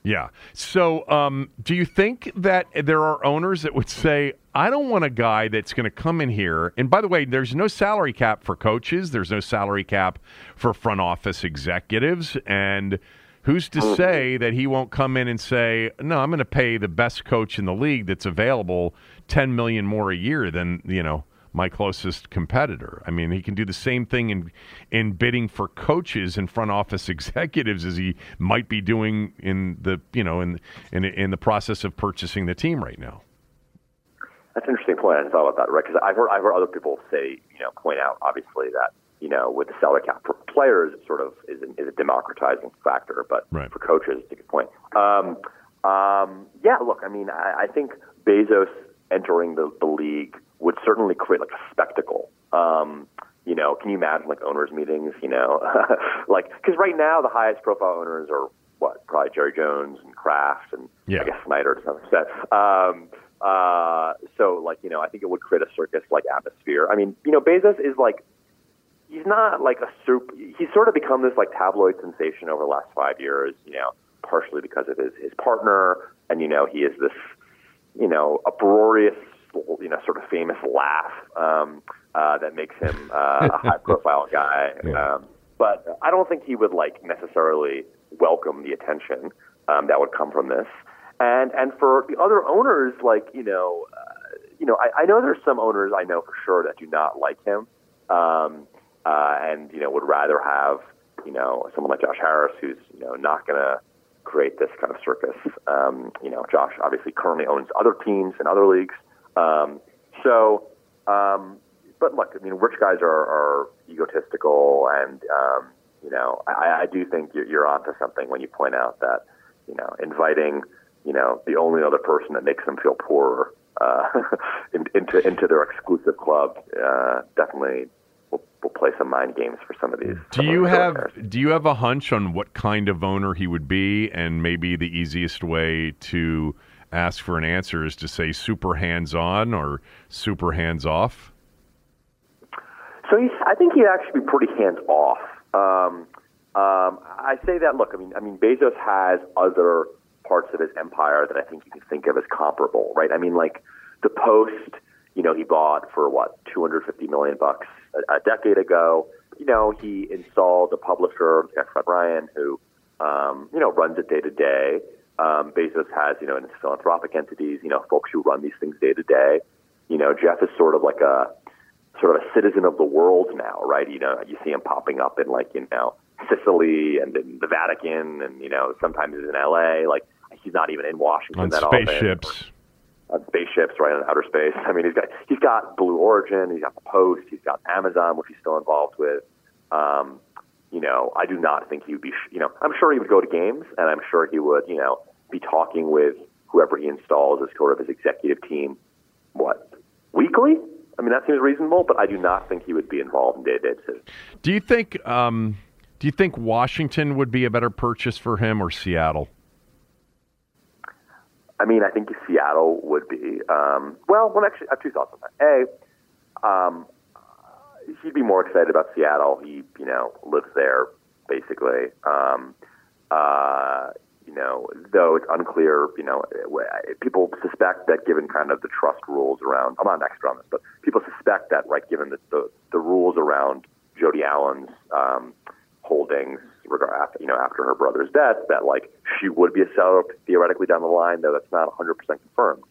Yeah. So, um, do you think that there are owners that would say, I don't want a guy that's going to come in here? And by the way, there's no salary cap for coaches, there's no salary cap for front office executives. And who's to say that he won't come in and say, No, I'm going to pay the best coach in the league that's available 10 million more a year than, you know, my closest competitor. I mean, he can do the same thing in in bidding for coaches and front office executives as he might be doing in the you know in in in the process of purchasing the team right now. That's an interesting point. I hadn't thought about that, right? Because I've heard I've heard other people say, you know, point out obviously that you know with the salary cap for players, it sort of is, an, is a democratizing factor, but Right. for coaches, it's a good point. Um, um, yeah, look, I mean, I, I think Bezos entering the, the league would certainly create like a spectacle. Um, you know, can you imagine like owners' meetings? You know, like because right now the highest profile owners are what probably Jerry Jones and Kraft and Yeah. I guess Snyder to some extent. Um, uh, so like you know, I think it would create a circus like atmosphere. I mean, you know, Bezos is like he's not like a super. He's sort of become this like tabloid sensation over the last five years. You know, partially because of his his partner, and you know, he is this you know uproarious, you know, sort of famous laugh um, uh, that makes him uh, a high profile guy. Yeah. Um, but I don't think he would like necessarily welcome the attention um, that would come from this. And and for the other owners, like you know, uh, you know, I, I know there's some owners I know for sure that do not like him, um, uh, and you know would rather have you know someone like Josh Harris who's you know not going to create this kind of circus. Um, you know, Josh obviously currently owns other teams in other leagues, um, so. Um, but look, I mean, rich guys are, are egotistical, and um, you know, I, I do think you're, you're onto something when you point out that you know, inviting you know the only other person that makes them feel poorer uh, in, into into their exclusive club uh, definitely will, will play some mind games for some of these. Do you have do you have a hunch on what kind of owner he would be, and maybe the easiest way to ask for an answer is to say super hands on or super hands off? So I think he'd actually be pretty hands off. Um, um, I say that. Look, I mean, I mean, Bezos has other parts of his empire that I think you can think of as comparable, right? I mean, like the Post. You know, he bought for what 250 million bucks a, a decade ago. You know, he installed a publisher, Fred Ryan, who um, you know runs it day to day. Um, Bezos has you know in his philanthropic entities, you know, folks who run these things day to day. You know, Jeff is sort of like a sort of a citizen of the world now, right? You know, you see him popping up in like, you know, Sicily and in the Vatican and, you know, sometimes he's in LA. Like he's not even in Washington On that often. spaceships. On spaceships, right, in outer space. I mean, he's got he's got Blue Origin, he's got the Post, he's got Amazon, which he's still involved with. Um, you know, I do not think he would be. You know, I'm sure he would go to games, and I'm sure he would, you know, be talking with whoever he installs as sort of his executive team. What weekly? I mean, that seems reasonable, but I do not think he would be involved in day-to-day decisions. Do you think um, do you think Washington would be a better purchase for him or Seattle? I mean, I think Seattle would be. Um, well, well, actually, I have two thoughts on that. A, um, he'd be more excited about Seattle. He, you know, lives there basically. Um, uh, you know, though it's unclear, you know, people suspect that given kind of the trust rules around, I'm not an expert on this, but people suspect that, right, given the, the, the rules around Jody Allen's um, holdings, you know, after her brother's death, that like she would be a seller theoretically down the line, though that's not 100% confirmed.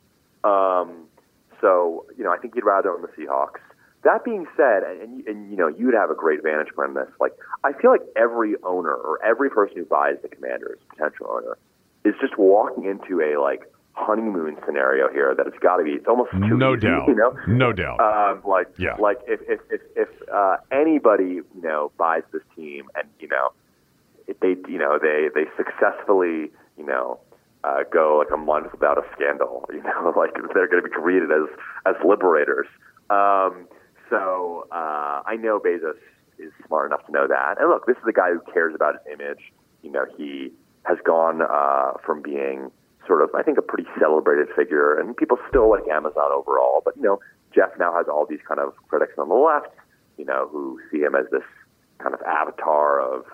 Um, so, you know, I think he'd rather own the Seahawks. That being said, and, and you know, you'd have a great vantage point on this. Like, I feel like every owner or every person who buys the Commanders, potential owner, is just walking into a like honeymoon scenario here. That it's got to be. It's almost too No easy, doubt. You know, No doubt. um, like, Yeah. like if if if, if uh, anybody you know buys this team and you know they you know they they successfully you know uh, go like a month without a scandal. You know, like they're going to be greeted as as liberators. Um, so uh, I know Bezos is smart enough to know that. And look, this is a guy who cares about his image. You know, he has gone uh, from being sort of, I think, a pretty celebrated figure, and people still like Amazon overall. But you know, Jeff now has all these kind of critics on the left, you know, who see him as this kind of avatar of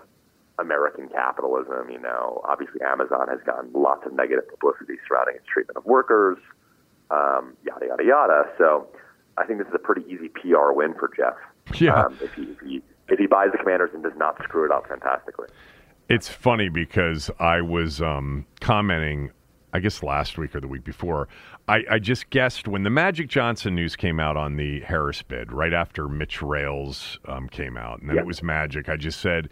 American capitalism. You know, obviously Amazon has gotten lots of negative publicity surrounding its treatment of workers, um, yada yada yada. So I think this is a pretty easy PR win for Jeff. Yeah. Um, if he, if he if he buys the Commanders and does not screw it up fantastically. It's funny because I was um, commenting, I guess last week or the week before. I, I, just guessed when the Magic Johnson news came out on the Harris bid, right after Mitch Rales um, came out, and then it was Magic. I just said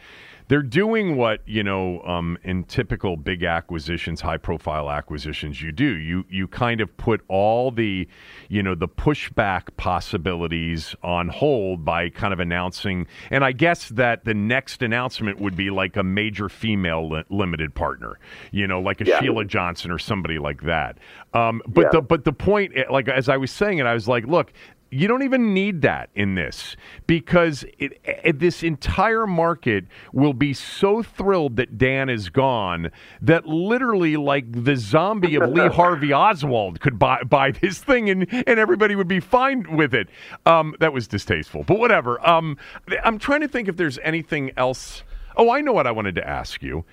they're doing what you know um, in typical big acquisitions, high profile acquisitions. You do you you kind of put all the you know the pushback possibilities on hold by kind of announcing, and I guess that the next announcement would be like a major female li- limited partner, you know, like a yeah. Sheila Johnson or somebody like that. Um, but yeah. the but the point, like as I was saying it, I was like, look, you don't even need that in this because it, it, this entire market will be so thrilled that Dan is gone that literally, like the zombie of Lee Harvey Oswald could buy, buy this thing and, and everybody would be fine with it. Um, that was distasteful, but whatever. Um, I'm trying to think if there's anything else. Oh, I know what I wanted to ask you.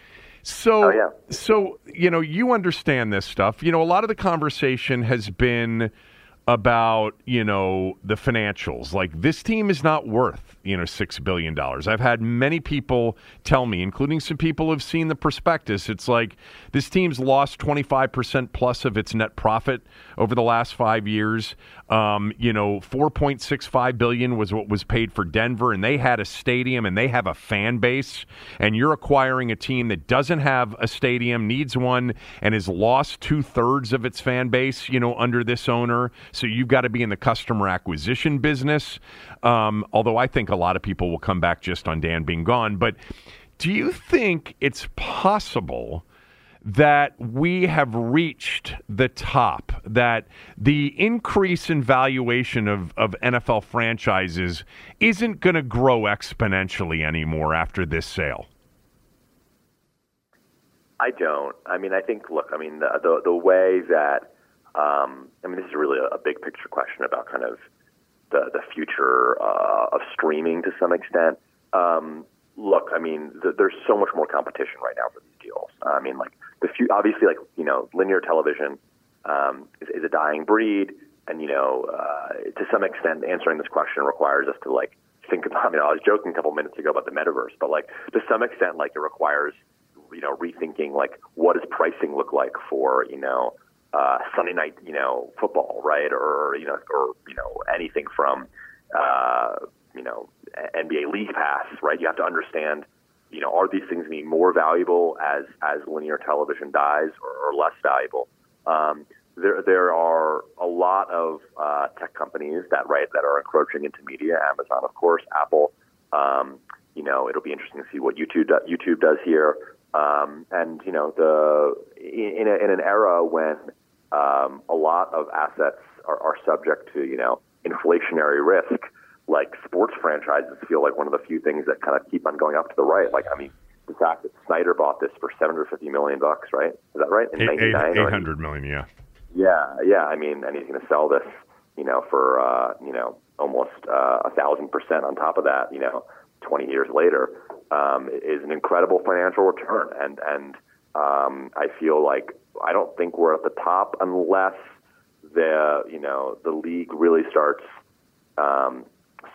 So, oh, yeah. so you know, you understand this stuff. You know, a lot of the conversation has been about you know the financials like this team is not worth you know six billion dollars i've had many people tell me including some people who've seen the prospectus it's like this team's lost 25% plus of its net profit over the last five years um, you know, 4.65 billion was what was paid for Denver, and they had a stadium and they have a fan base. And you're acquiring a team that doesn't have a stadium, needs one, and has lost two thirds of its fan base. You know, under this owner, so you've got to be in the customer acquisition business. Um, although I think a lot of people will come back just on Dan being gone, but. Do you think it's possible that we have reached the top, that the increase in valuation of, of NFL franchises isn't going to grow exponentially anymore after this sale? I don't. I mean, I think, look, I mean, the, the, the way that, um, I mean, this is really a, a big picture question about kind of the, the future uh, of streaming to some extent. Um, look, I mean, the, there's so much more competition right now for these deals. I mean, like, the few, obviously, like you know, linear television um, is, is a dying breed, and you know, uh, to some extent, answering this question requires us to like think about. You know, I was joking a couple minutes ago about the metaverse, but like to some extent, like it requires you know rethinking like what does pricing look like for you know uh, Sunday night you know football, right, or you know, or you know anything from uh, you know NBA League Pass, right? You have to understand you know, are these things going more valuable as as linear television dies, or, or less valuable? Um, there there are a lot of uh, tech companies that right that are encroaching into media. Amazon, of course, Apple. Um, you know, it'll be interesting to see what YouTube do, YouTube does here. Um, and you know, the in, a, in an era when um, a lot of assets are, are subject to you know inflationary risk like sports franchises feel like one of the few things that kind of keep on going up to the right. Like, I mean, the fact that Snyder bought this for 750 million bucks, right? Is that right? In eight, 800 million, yeah. Yeah, yeah. I mean, and he's going to sell this, you know, for uh, you know almost uh, a thousand percent on top of that. You know, 20 years later, um, is an incredible financial return, and and um, I feel like I don't think we're at the top unless the you know the league really starts um,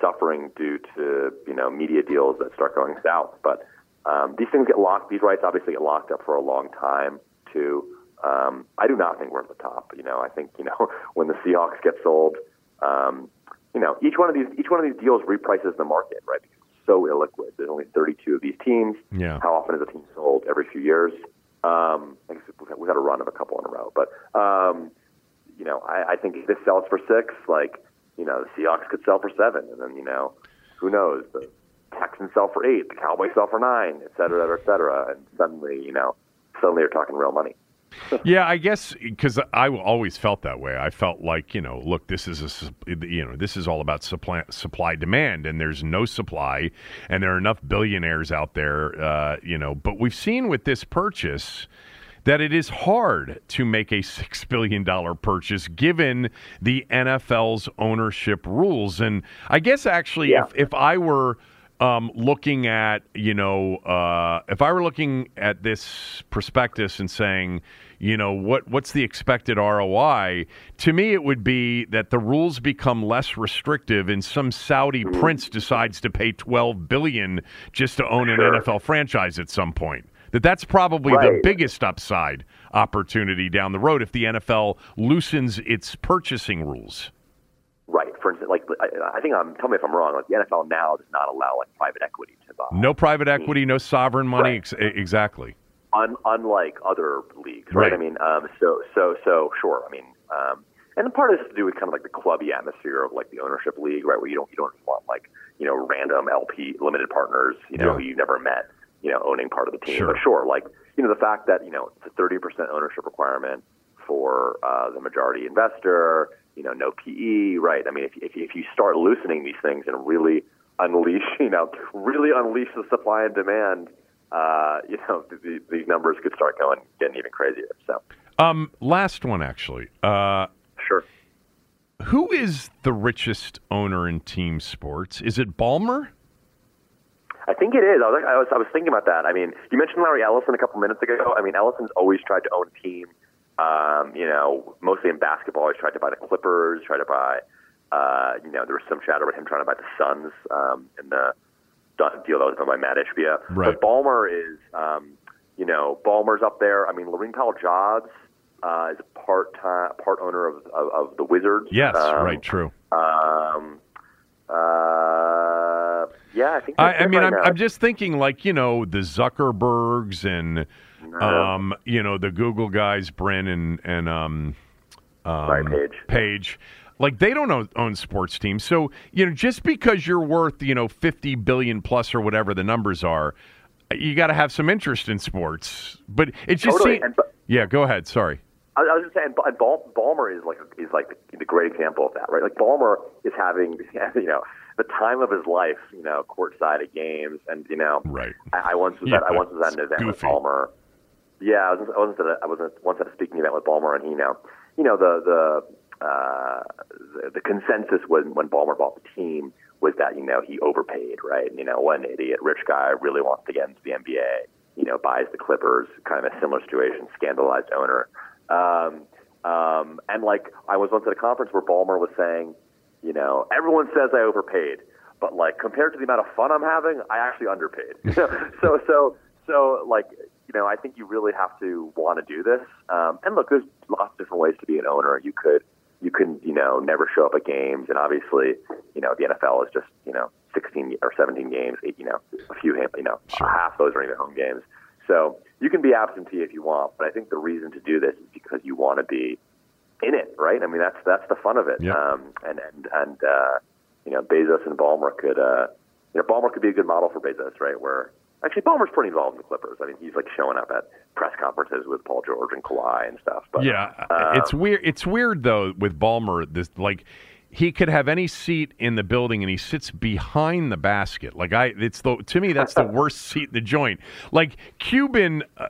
suffering due to you know media deals that start going south. But um, these things get locked. These rights obviously get locked up for a long time too. Um, I do not think we're at the top. You know, I think you know when the Seahawks get sold, um, you know each one of these each one of these deals reprices the market, right? Because it's so illiquid. There's only 32 of these teams. Yeah. How often is a team sold? Every few years. Um, I guess we've had, a run of a couple in a row, but um, you know, I, I think if this sells for six, like you know, the Seahawks could sell for seven, and then you know, who knows? The Texans sell for eight, the Cowboys sell for nine, et cetera, et cetera, et cetera. And suddenly, you know, suddenly you're talking real money. Yeah, I guess because I always felt that way. I felt like you know, look, this is a you know, this is all about supply supply demand, and there's no supply, and there are enough billionaires out there, uh, you know. But we've seen with this purchase that it is hard to make a $6 billion purchase given the NFL's ownership rules. And I guess actually, yeah. if, if I were um, looking at, you know, uh, if I were looking at this prospectus and saying, you know, what what's the expected ROI? To me, it would be that the rules become less restrictive, and some Saudi mm-hmm. prince decides to pay twelve billion just to own sure. an NFL franchise at some point. That that's probably right. the biggest upside opportunity down the road if the NFL loosens its purchasing rules. Right. For instance, like I, I think I'm. Tell me if I'm wrong. Like the NFL now does not allow like private equity to buy. No private equity, no sovereign money. Right. Ex- exactly. Un, unlike other leagues, right? right. I mean, um, so so so sure. I mean, um, and the part of this has to do with kind of like the clubby atmosphere of like the ownership league, right? Where you don't you don't want like you know random LP limited partners, you know, yeah. who you never met you know, owning part of the team. Sure. But sure, like, you know, the fact that, you know, it's a 30% ownership requirement for uh, the majority investor, you know, no PE, right? I mean, if, if, if you start loosening these things and really unleash, you know, really unleash the supply and demand, uh, you know, the, these numbers could start going, getting even crazier. So, um, last one, actually. Uh, sure. Who is the richest owner in team sports? Is it Ballmer? I think it is. I was, I was I was thinking about that. I mean, you mentioned Larry Ellison a couple minutes ago. I mean, Ellison's always tried to own a team. Um, you know, mostly in basketball, he's tried to buy the Clippers, tried to buy. Uh, you know, there was some chatter about him trying to buy the Suns um, in the deal that was done by Mat Ishbia. Right. But Ballmer is, um, you know, Ballmer's up there. I mean, Laurene Powell-Jobs uh, is a part time part owner of, of, of the Wizards. Yes, um, right, true. Um, uh, yeah, I think. I, I mean, right I'm, I'm, just thinking like you know the Zuckerbergs and um, you know the Google guys, Brin and and um, um right, Page. Page. Like they don't own, own sports teams, so you know just because you're worth you know fifty billion plus or whatever the numbers are, you got to have some interest in sports. But it just totally. seems, yeah. Go ahead. Sorry. I, was just saying, and Ballmer is like is like the, the great example of that, right? Like Ballmer is having, you know, the time of his life, you know, courtside at games, and you know, right. I, I once was yeah, at I once was at an event goofy. with Ballmer. Yeah, I was I was at a, I was at, once at a speaking event with Ballmer, and he, you know, you know the the uh, the, the consensus when when Ballmer bought the team was that you know he overpaid, right? You know, one idiot rich guy really wants to get into the NBA, you know, buys the Clippers, kind of a similar situation, scandalized owner. Um, um, and like I was once at a conference where Ballmer was saying, you know, everyone says I overpaid, but like compared to the amount of fun I'm having, I actually underpaid. so so so like you know, I think you really have to want to do this. Um, and look, there's lots of different ways to be an owner. You could you can you know never show up at games, and obviously you know the NFL is just you know 16 or 17 games, you know a few you know sure. half those are even home games. So you can be absentee if you want, but I think the reason to do this is because you want to be in it, right? I mean, that's that's the fun of it. Yep. Um, and and and uh, you know, Bezos and Ballmer could, uh, you know, Ballmer could be a good model for Bezos, right? Where actually Ballmer's pretty involved in the Clippers. I mean, he's like showing up at press conferences with Paul George and Kawhi and stuff. But yeah, um, it's weird. It's weird though with Ballmer. This like he could have any seat in the building and he sits behind the basket. Like I, it's the to me that's the worst seat in the joint. Like Cuban, uh,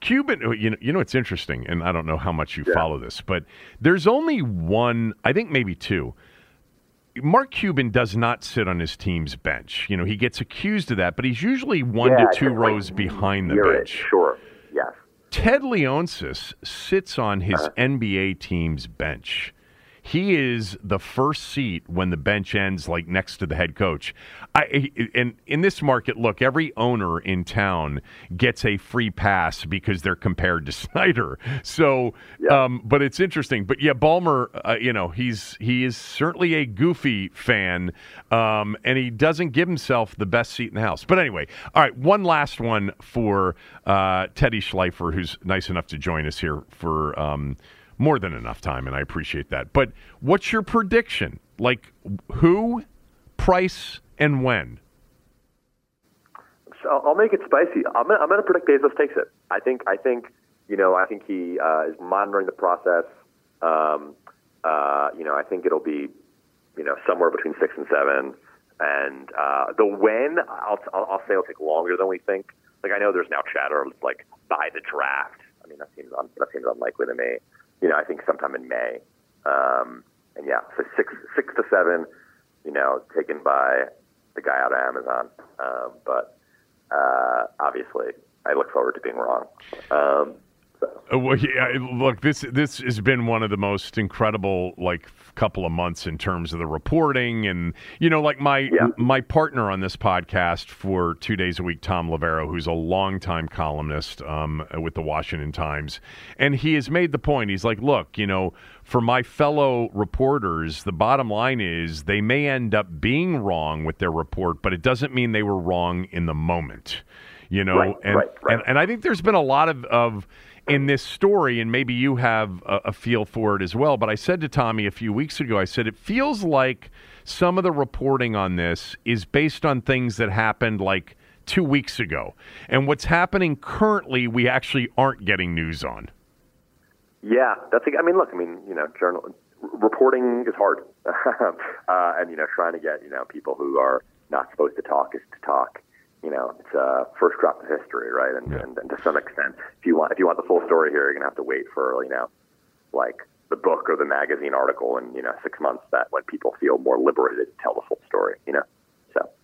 Cuban. Oh, you know, you know it's interesting, and I don't know how much you yeah. follow this, but there's only one, I think maybe two. Mark Cuban does not sit on his team's bench. You know, he gets accused of that, but he's usually one yeah, to two rows like behind the bench. It, sure. Yes. Ted Leonsis sits on his uh-huh. NBA team's bench. He is the first seat when the bench ends, like next to the head coach. I, and in this market, look, every owner in town gets a free pass because they're compared to Snyder. So, yeah. um, but it's interesting. But yeah, Ballmer, uh, you know, he's he is certainly a goofy fan, um, and he doesn't give himself the best seat in the house. But anyway, all right, one last one for uh, Teddy Schleifer, who's nice enough to join us here for. Um, more than enough time, and I appreciate that. But what's your prediction? Like who, price, and when? I'll, I'll make it spicy. I'm gonna, I'm gonna predict Bezos takes it. I think I think you know I think he uh, is monitoring the process. Um, uh, you know I think it'll be you know somewhere between six and seven. And uh, the when I'll, I'll I'll say it'll take longer than we think. Like I know there's now chatter like by the draft. I mean that seems un, that seems unlikely to me. You know I think sometime in May. Um, and yeah, so six six to seven. You know taken by the guy out of Amazon. Um, but uh, obviously, I look forward to being wrong. Um, well, yeah, look, this this has been one of the most incredible like couple of months in terms of the reporting and you know like my Yeah. my partner on this podcast for two days a week Thom Loverro who's a longtime columnist um, with the washington times and he has made the point he's like look you know for my fellow reporters the bottom line is they may end up being wrong with their report but it doesn't mean they were wrong in the moment you know Right, and, right, right. and and I think there's been a lot of, of in this story, and maybe you have a, a feel for it as well. But I said to Tommy a few weeks ago, I said it feels like some of the reporting on this is based on things that happened like two weeks ago, and what's happening currently, we actually aren't getting news on. Yeah, that's. I mean, look. I mean, you know, journal reporting is hard, uh, and you know, trying to get you know people who are not supposed to talk is to talk. You know, it's a first drop of history, right? And, Yeah. and, and to some extent, if you want if you want the full story here, you're gonna have to wait for you know, like the book or the magazine article in you know six months. That when people feel more liberated to tell the full story. You know.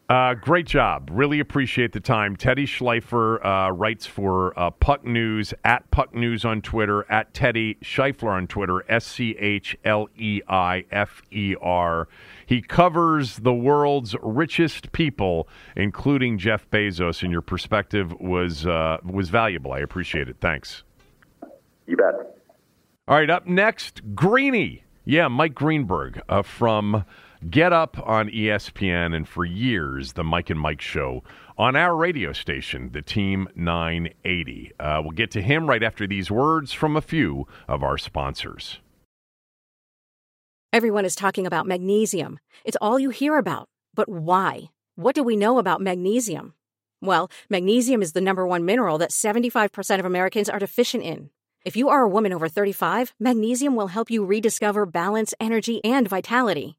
Uh, great job. Really appreciate the time. Teddy Schleifer uh, writes for uh, Puck News, at Puck News on Twitter, at Teddy Schleifer on Twitter, S C H L E I F E R. He covers the world's richest people, including Jeff Bezos, and your perspective was, uh, was valuable. I appreciate it. Thanks. You bet. All right, up next, Greeny. Yeah, Mike Greenberg uh, from Get Up on ESPN, and for years, the Mike and Mike show on our radio station, the Team 980. Uh, we'll get to him right after these words from a few of our sponsors. Everyone is talking about magnesium. It's all you hear about. But why? What do we know about magnesium? Well, magnesium is the number one mineral that 75% of Americans are deficient in. If you are a woman over 35, magnesium will help you rediscover balance, energy, and vitality.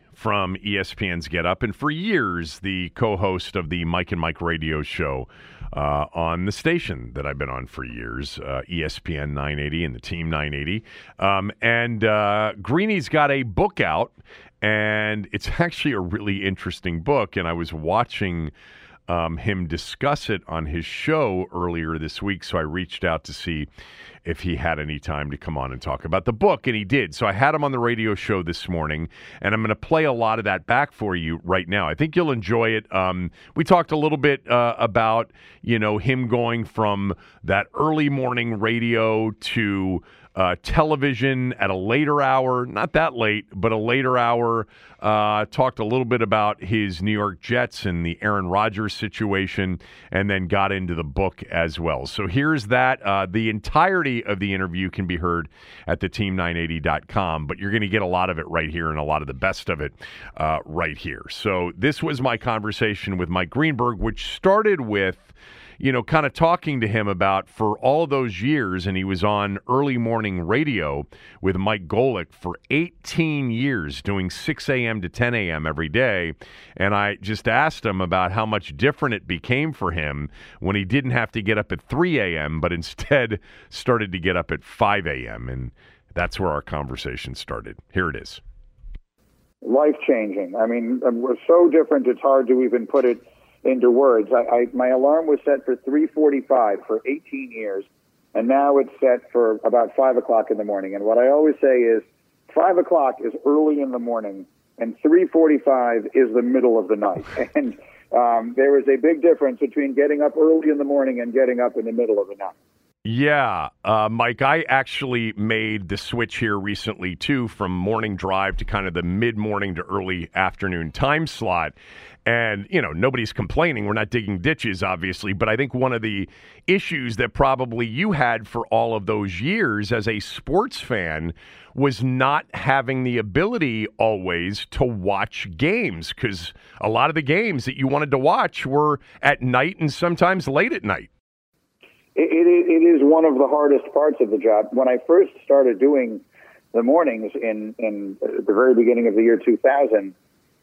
from ESPN's Get Up, and for years the co-host of the Mike and Mike radio show uh, on the station that I've been on for years, uh, ESPN 980 and the Team 980. Um, and uh, Greeny's got a book out, and it's actually a really interesting book. And I was watching um, him discuss it on his show earlier this week. So I reached out to see if he had any time to come on and talk about the book, and he did. So I had him on the radio show this morning, and I'm going to play a lot of that back for you right now. I think you'll enjoy it. Um, we talked a little bit uh, about you know him going from that early morning radio to uh, television at a later hour, not that late, but a later hour. Uh, talked a little bit about his New York Jets and the Aaron Rodgers situation, and then got into the book as well. So here's that. Uh, the entirety of the interview can be heard at the team980.com, but you're going to get a lot of it right here and a lot of the best of it uh, right here. So this was my conversation with Mike Greenberg, which started with you know, kind of talking to him about for all those years, and he was on early morning radio with Mike Golic for 18 years, doing 6 a.m. to 10 a.m. every day. And I just asked him about how much different it became for him when he didn't have to get up at 3 a.m., but instead started to get up at 5 a.m. And That's where our conversation started. Here it is. Life changing. I mean, we're so different. It's hard to even put it into words. I, I, my alarm was set for 3:45 for 18 years, and now it's set for about five o'clock in the morning. And what I always say is, five o'clock is early in the morning, and 3:45 is the middle of the night. And um, there is a big difference between getting up early in the morning and getting up in the middle of the night. Yeah, uh, Mike, I actually made the switch here recently too from morning drive to kind of the mid morning to early afternoon time slot. And, you know, nobody's complaining. We're not digging ditches, obviously. But I think one of the issues that probably you had for all of those years as a sports fan was not having the ability always to watch games because a lot of the games that you wanted to watch were at night and sometimes late at night. It, it, is one of the hardest parts of the job. When I first started doing the mornings in, in the very beginning of the year 2000,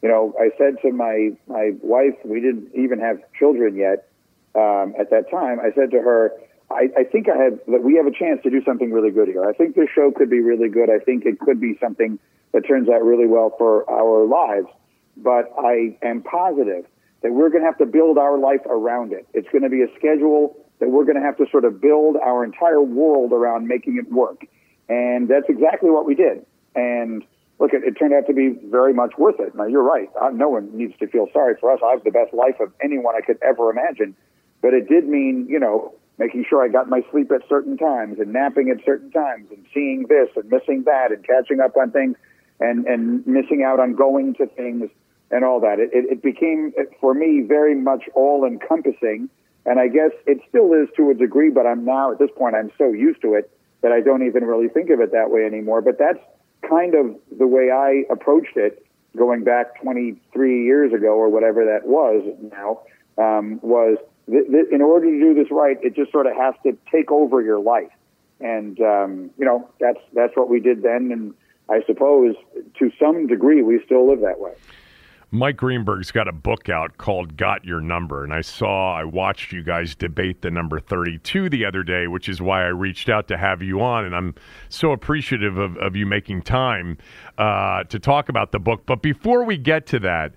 you know, I said to my, my wife, we didn't even have children yet um, at that time. I said to her, I, I think I have that we have a chance to do something really good here. I think this show could be really good. I think it could be something that turns out really well for our lives. But I am positive that we're going to have to build our life around it. It's going to be a schedule that we're going to have to sort of build our entire world around making it work. And that's exactly what we did. And look, it, it turned out to be very much worth it. Now, you're right. I, no one needs to feel sorry for us. I have the best life of anyone I could ever imagine. But it did mean, you know, making sure I got my sleep at certain times and napping at certain times and seeing this and missing that and catching up on things and, and missing out on going to things and all that. It, it, it became, for me, very much all encompassing and I guess it still is to a degree, but I'm now at this point, I'm so used to it that I don't even really think of it that way anymore. But that's kind of the way I approached it going back 23 years ago or whatever that was now, um, was th- th- in order to do this right, it just sort of has to take over your life. And, um, you know, that's, that's what we did then. And I suppose to some degree, we still live that way. Mike Greenberg's got a book out called Got Your Number. And I saw, I watched you guys debate the number 32 the other day, which is why I reached out to have you on. And I'm so appreciative of, of you making time uh, to talk about the book. But before we get to that,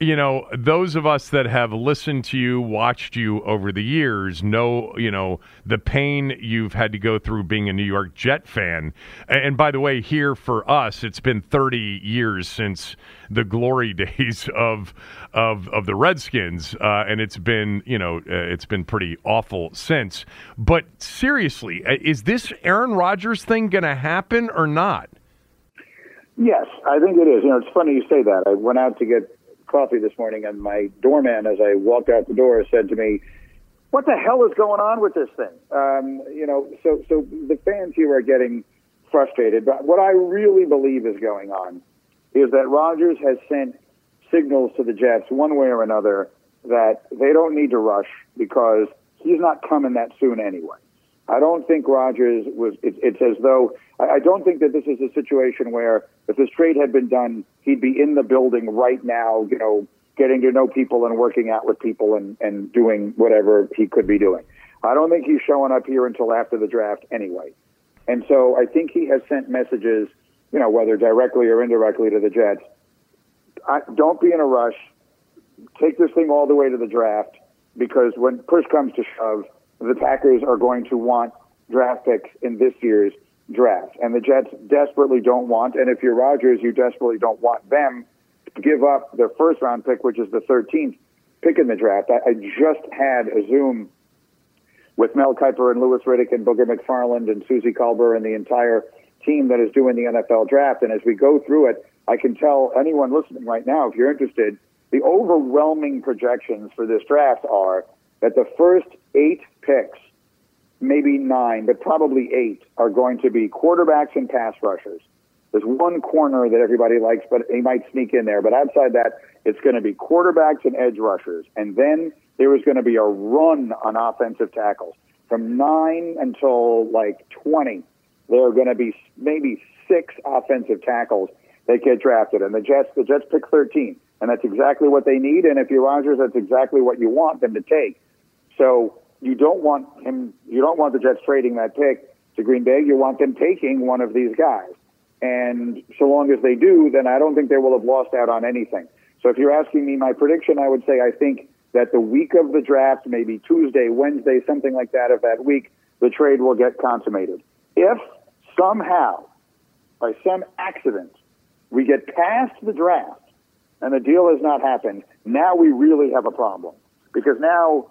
you know, those of us that have listened to you, watched you over the years, know, you know, the pain you've had to go through being a New York Jet fan. And by the way, here for us, it's been 30 years since the glory days of of of the Redskins, uh, and it's been, you know, uh, it's been pretty awful since. But seriously, uh, is this Aaron Rodgers thing going to happen or not? Yes, I think it is. You know, it's funny you say that. I went out to get coffee this morning, and my doorman, as I walked out the door, said to me, "What the hell is going on with this thing?" Um, you know, so so the fans here are getting frustrated. But what I really believe is going on is that Rodgers has sent signals to the Jets one way or another that they don't need to rush because he's not coming that soon anyway. I don't think Rodgers was. It, it's as though I, I don't think that this is a situation where if this trade had been done, he'd be in the building right now. You know, getting to know people and working out with people and and doing whatever he could be doing. I don't think he's showing up here until after the draft anyway. And so I think he has sent messages, you know, whether directly or indirectly to the Jets. I, don't be in a rush. Take this thing all the way to the draft because when push comes to shove, the Packers are going to want draft picks in this year's draft. And the Jets desperately don't want, and if you're Rodgers, you desperately don't want them to give up their first round pick, which is the 13th pick in the draft. I, I just had a Zoom with Mel Kiper and Louis Riddick and Booger McFarland and Suzy Kolber and the entire team that is doing the NFL draft. And as we go through it, I can tell anyone listening right now, if you're interested, the overwhelming projections for this draft are that the first eight picks, maybe nine, but probably eight, are going to be quarterbacks and pass rushers. There's one corner that everybody likes, but he might sneak in there. But outside that, it's going to be quarterbacks and edge rushers. And then there is going to be a run on offensive tackles. From nine until like 20, there are going to be maybe six offensive tackles that get drafted. And the Jets, the Jets pick 13. And that's exactly what they need. And if you're Rodgers, that's exactly what you want them to take. So you don't want him, you don't want the Jets trading that pick to Green Bay, you want them taking one of these guys. And so long as they do, then I don't think they will have lost out on anything. So if you're asking me my prediction, I would say I think that the week of the draft, maybe Tuesday, Wednesday, something like that of that week, the trade will get consummated. If somehow, by some accident, we get past the draft and the deal has not happened, now we really have a problem. Because now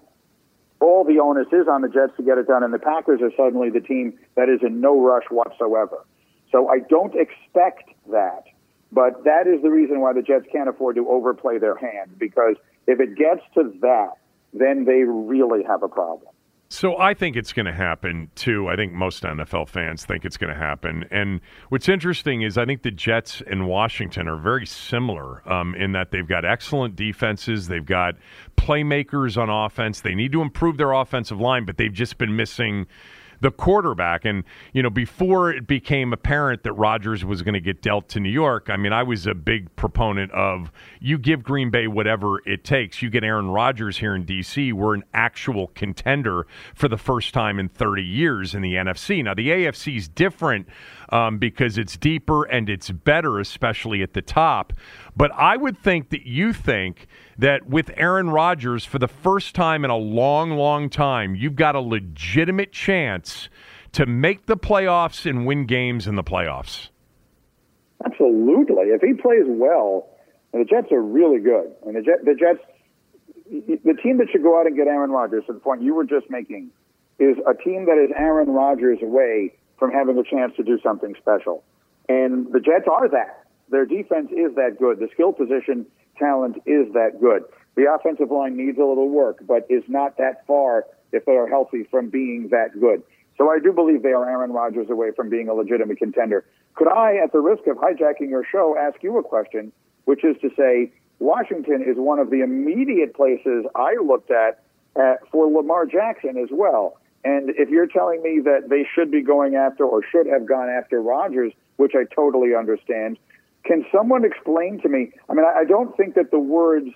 all the onus is on the Jets to get it done, and the Packers are suddenly the team that is in no rush whatsoever. So I don't expect that. But that is the reason why the Jets can't afford to overplay their hand because if it gets to that, then they really have a problem. So I think it's going to happen too. I think most NFL fans think it's going to happen. And what's interesting is I think the Jets and Washington are very similar um, in that they've got excellent defenses, they've got playmakers on offense. They need to improve their offensive line, but they've just been missing the quarterback. And, you know, before it became apparent that Rodgers was going to get dealt to New York, I mean, I was a big proponent of you give Green Bay whatever it takes. You get Aaron Rodgers here in D.C., we're an actual contender for the first time in 30 years in the NFC. Now, the AFC is different um, because it's deeper and it's better, especially at the top. But I would think that you think that with Aaron Rodgers, for the first time in a long, long time, you've got a legitimate chance to make the playoffs and win games in the playoffs. Absolutely. If he plays well, and the Jets are really good, and the, Jet, the Jets, the team that should go out and get Aaron Rodgers, to the point you were just making, is a team that is Aaron Rodgers away from having a chance to do something special. And the Jets are that. Their defense is that good. The skill position talent is that good. The offensive line needs a little work, but is not that far if they are healthy from being that good. So I do believe they are Aaron Rodgers away from being a legitimate contender. Could I, at the risk of hijacking your show, ask you a question, which is to say, Washington is one of the immediate places I looked at, for Lamar Jackson as well. And if you're telling me that they should be going after or should have gone after Rodgers, which I totally understand, can someone explain to me? I mean, I don't think that the words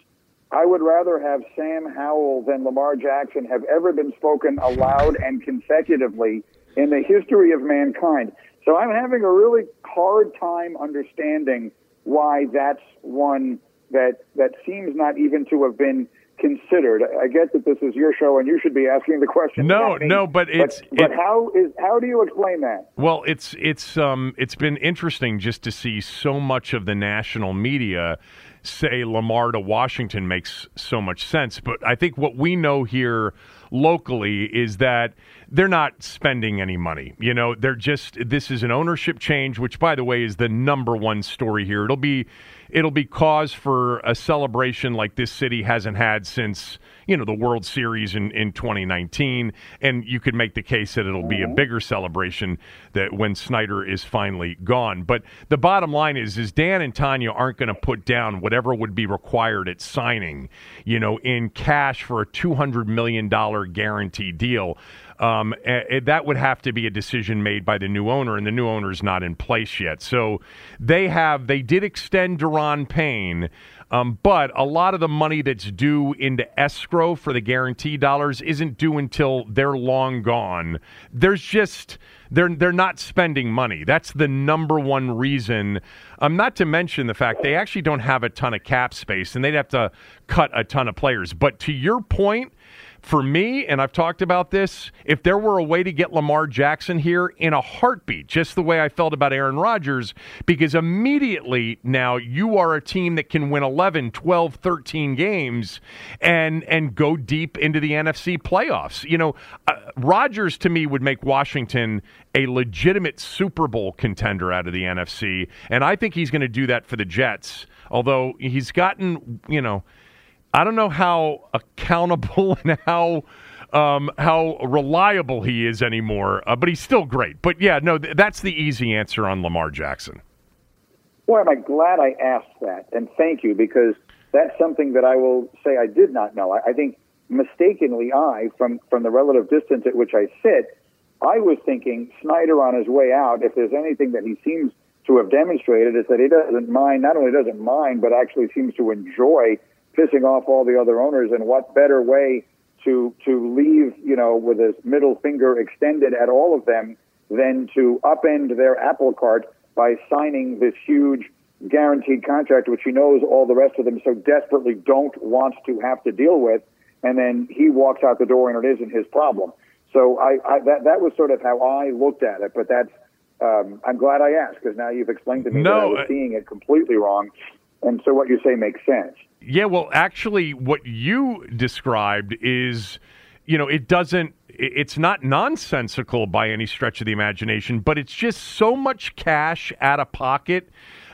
I would rather have Sam Howell than Lamar Jackson have ever been spoken aloud and consecutively in the history of mankind. So I'm having a really hard time understanding why that's one that that seems not even to have been considered. I get that this is your show and you should be asking the question. No, no, but it's but, but it, how is how do you explain that? Well, it's it's um it's been interesting just to see so much of the national media say Lamar to Washington makes so much sense, but I think what we know here locally is that they're not spending any money. You know, they're just this is an ownership change, which by the way is the number one story here. It'll be it'll be cause for a celebration like this city hasn't had since you know the World Series in, in 2019, and you could make the case that it'll be a mm-hmm. bigger celebration that when Snyder is finally gone. But the bottom line is, is Dan and Tanya aren't going to put down whatever would be required at signing, you know, in cash for a 200 million dollar guarantee deal. Um, that would have to be a decision made by the new owner, and the new owner is not in place yet. So they have they did extend Daron Payne, um, but a lot of the money that's due into escrow for the guarantee dollars isn't due until they're long gone. There's just they're they're not spending money. That's the number one reason. Um, not to mention the fact they actually don't have a ton of cap space, and they'd have to cut a ton of players. But to your point for me, and I've talked about this, if there were a way to get Lamar Jackson here in a heartbeat, just the way I felt about Aaron Rodgers, because immediately now you are a team that can win 11, 12, 13 games and and go deep into the NFC playoffs. You know, uh, Rodgers to me would make Washington a legitimate Super Bowl contender out of the NFC, and I think he's going to do that for the Jets. Although he's gotten, you know, I don't know how accountable and how um, how reliable he is anymore, uh, but he's still great. But yeah, no, th- that's the easy answer on Lamar Jackson. Boy, am I glad I asked that, and thank you because that's something that I will say I did not know. I, I think mistakenly, I from from the relative distance at which I sit, I was thinking Snyder on his way out. If there's anything that he seems to have demonstrated, is that he doesn't mind. Not only doesn't mind, but actually seems to enjoy pissing off all the other owners. And what better way to to leave, you know, with his middle finger extended at all of them than to upend their apple cart by signing this huge guaranteed contract, which he knows all the rest of them so desperately don't want to have to deal with, and then he walks out the door and it isn't his problem. So I, I that that was sort of how I looked at it, but that's um, I'm glad I asked because now you've explained to me No, that I was I- seeing it completely wrong, and so what you say makes sense. Yeah, well, actually, what you described is, you know, it doesn't, it's not nonsensical by any stretch of the imagination, but it's just so much cash out of pocket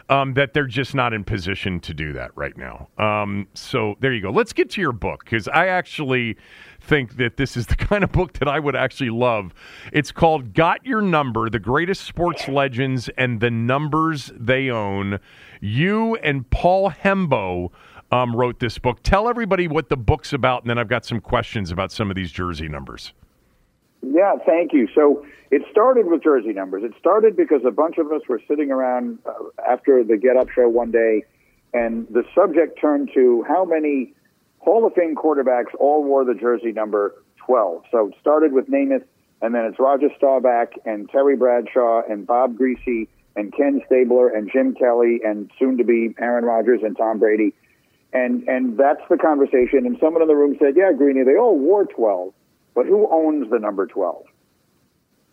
um, that they're just not in position to do that right now. Um, so there you go. Let's get to your book because I actually think that this is the kind of book that I would actually love. It's called Got Your Number The Greatest Sports Legends and the Numbers They Own. You and Paul Hembo um, wrote this book. Tell everybody what the book's about, and then I've got some questions about some of these jersey numbers. Yeah, thank you. So it started with jersey numbers. It started because a bunch of us were sitting around uh, after the Get Up show one day, and the subject turned to how many Hall of Fame quarterbacks all wore the jersey number 12. So it started with Namath, and then it's Roger Staubach and Terry Bradshaw and Bob Griese and Ken Stabler and Jim Kelly and soon to be Aaron Rodgers and Tom Brady. And and that's the conversation. And someone in the room said, "Yeah, Greeny, they all wore 12, but who owns the number 12?"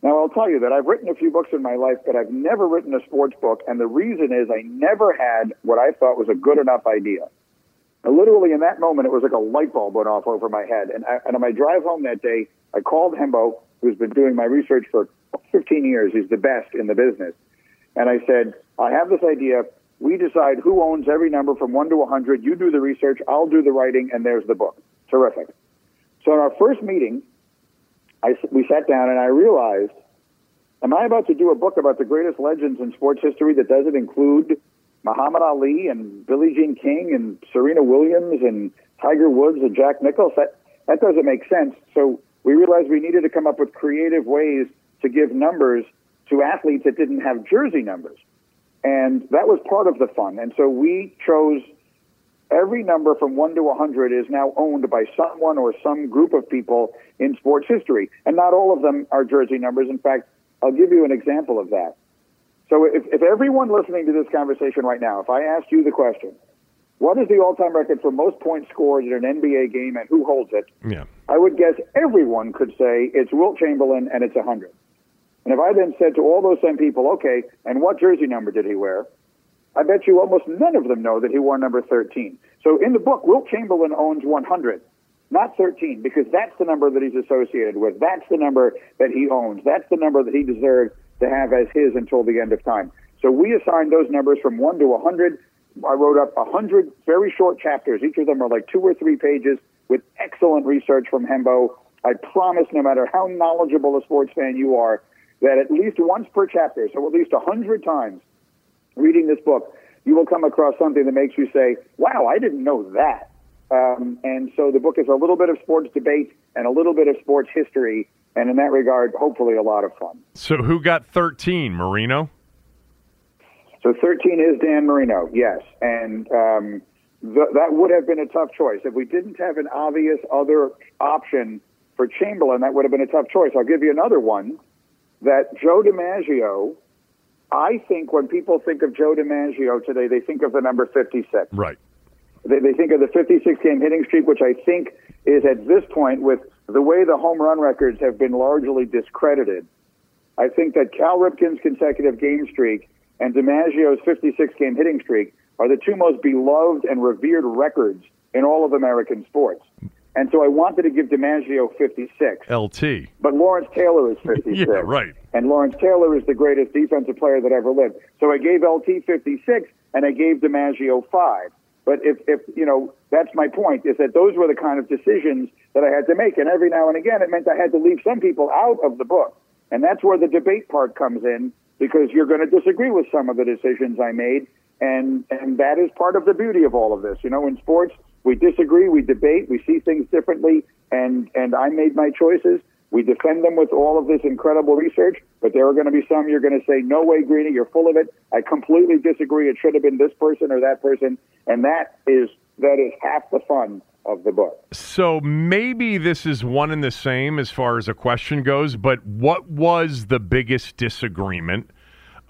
Now I'll tell you that I've written a few books in my life, but I've never written a sports book, and the reason is I never had what I thought was a good enough idea. Literally in that moment, it was like a light bulb went off over my head. And, I, and on my drive home that day, I called Hembo, who's been doing my research for 15 years. He's the best in the business. And I said, I have this idea. We decide who owns every number from 1 to 100. You do the research, I'll do the writing, and there's the book. Terrific. So in our first meeting, I, we sat down and I realized, am I about to do a book about the greatest legends in sports history that doesn't include Muhammad Ali and Billie Jean King and Serena Williams and Tiger Woods and Jack Nicklaus? That, that doesn't make sense. So we realized we needed to come up with creative ways to give numbers to athletes that didn't have jersey numbers. And that was part of the fun. And so we chose every number from 1 to 100 is now owned by someone or some group of people in sports history. And not all of them are jersey numbers. In fact, I'll give you an example of that. So if, if everyone listening to this conversation right now, if I asked you the question, what is the all-time record for most points scored in an NBA game and who holds it? Yeah. I would guess everyone could say it's Wilt Chamberlain and it's 100. And if I then said to all those same people, okay, and what jersey number did he wear? I bet you almost none of them know that he wore number 13. So in the book, Wilt Chamberlain owns 100, not 13, because that's the number that he's associated with. That's the number that he owns. That's the number that he deserved to have as his until the end of time. So we assigned those numbers from 1 to 100. I wrote up 100 very short chapters. Each of them are like two or three pages with excellent research from Hembo. I promise, no matter how knowledgeable a sports fan you are, that at least once per chapter, so at least 100 times, reading this book, you will come across something that makes you say, wow, I didn't know that. Um, and so the book is a little bit of sports debate and a little bit of sports history. And in that regard, hopefully a lot of fun. So who got 13? Marino? So 13 is Dan Marino, yes. And um, th- that would have been a tough choice. If we didn't have an obvious other option for Chamberlain, that would have been a tough choice. I'll give you another one that Joe DiMaggio, I think when people think of Joe DiMaggio today, they think of the number 56. Right. They, they think of the 56 game hitting streak, which I think is at this point, with the way the home run records have been largely discredited, I think that Cal Ripken's consecutive game streak and DiMaggio's 56 game hitting streak are the two most beloved and revered records in all of American sports. And so I wanted to give DiMaggio 56, LT. but Lawrence Taylor is 56. Yeah, right. And Lawrence Taylor is the greatest defensive player that ever lived. So I gave LT 56 and I gave DiMaggio 5. But if, if, you know, that's my point, is that those were the kind of decisions that I had to make. And every now and again, it meant I had to leave some people out of the book. And that's where the debate part comes in, because you're going to disagree with some of the decisions I made. And, and that is part of the beauty of all of this. You know, in sports, we disagree, we debate, we see things differently. And, and I made my choices. We defend them with all of this incredible research, but there are going to be some you're going to say, no way, Greeny, you're full of it. I completely disagree. It should have been this person or that person. And that is, that is half the fun of the book. So maybe this is one and the same as far as a question goes, but what was the biggest disagreement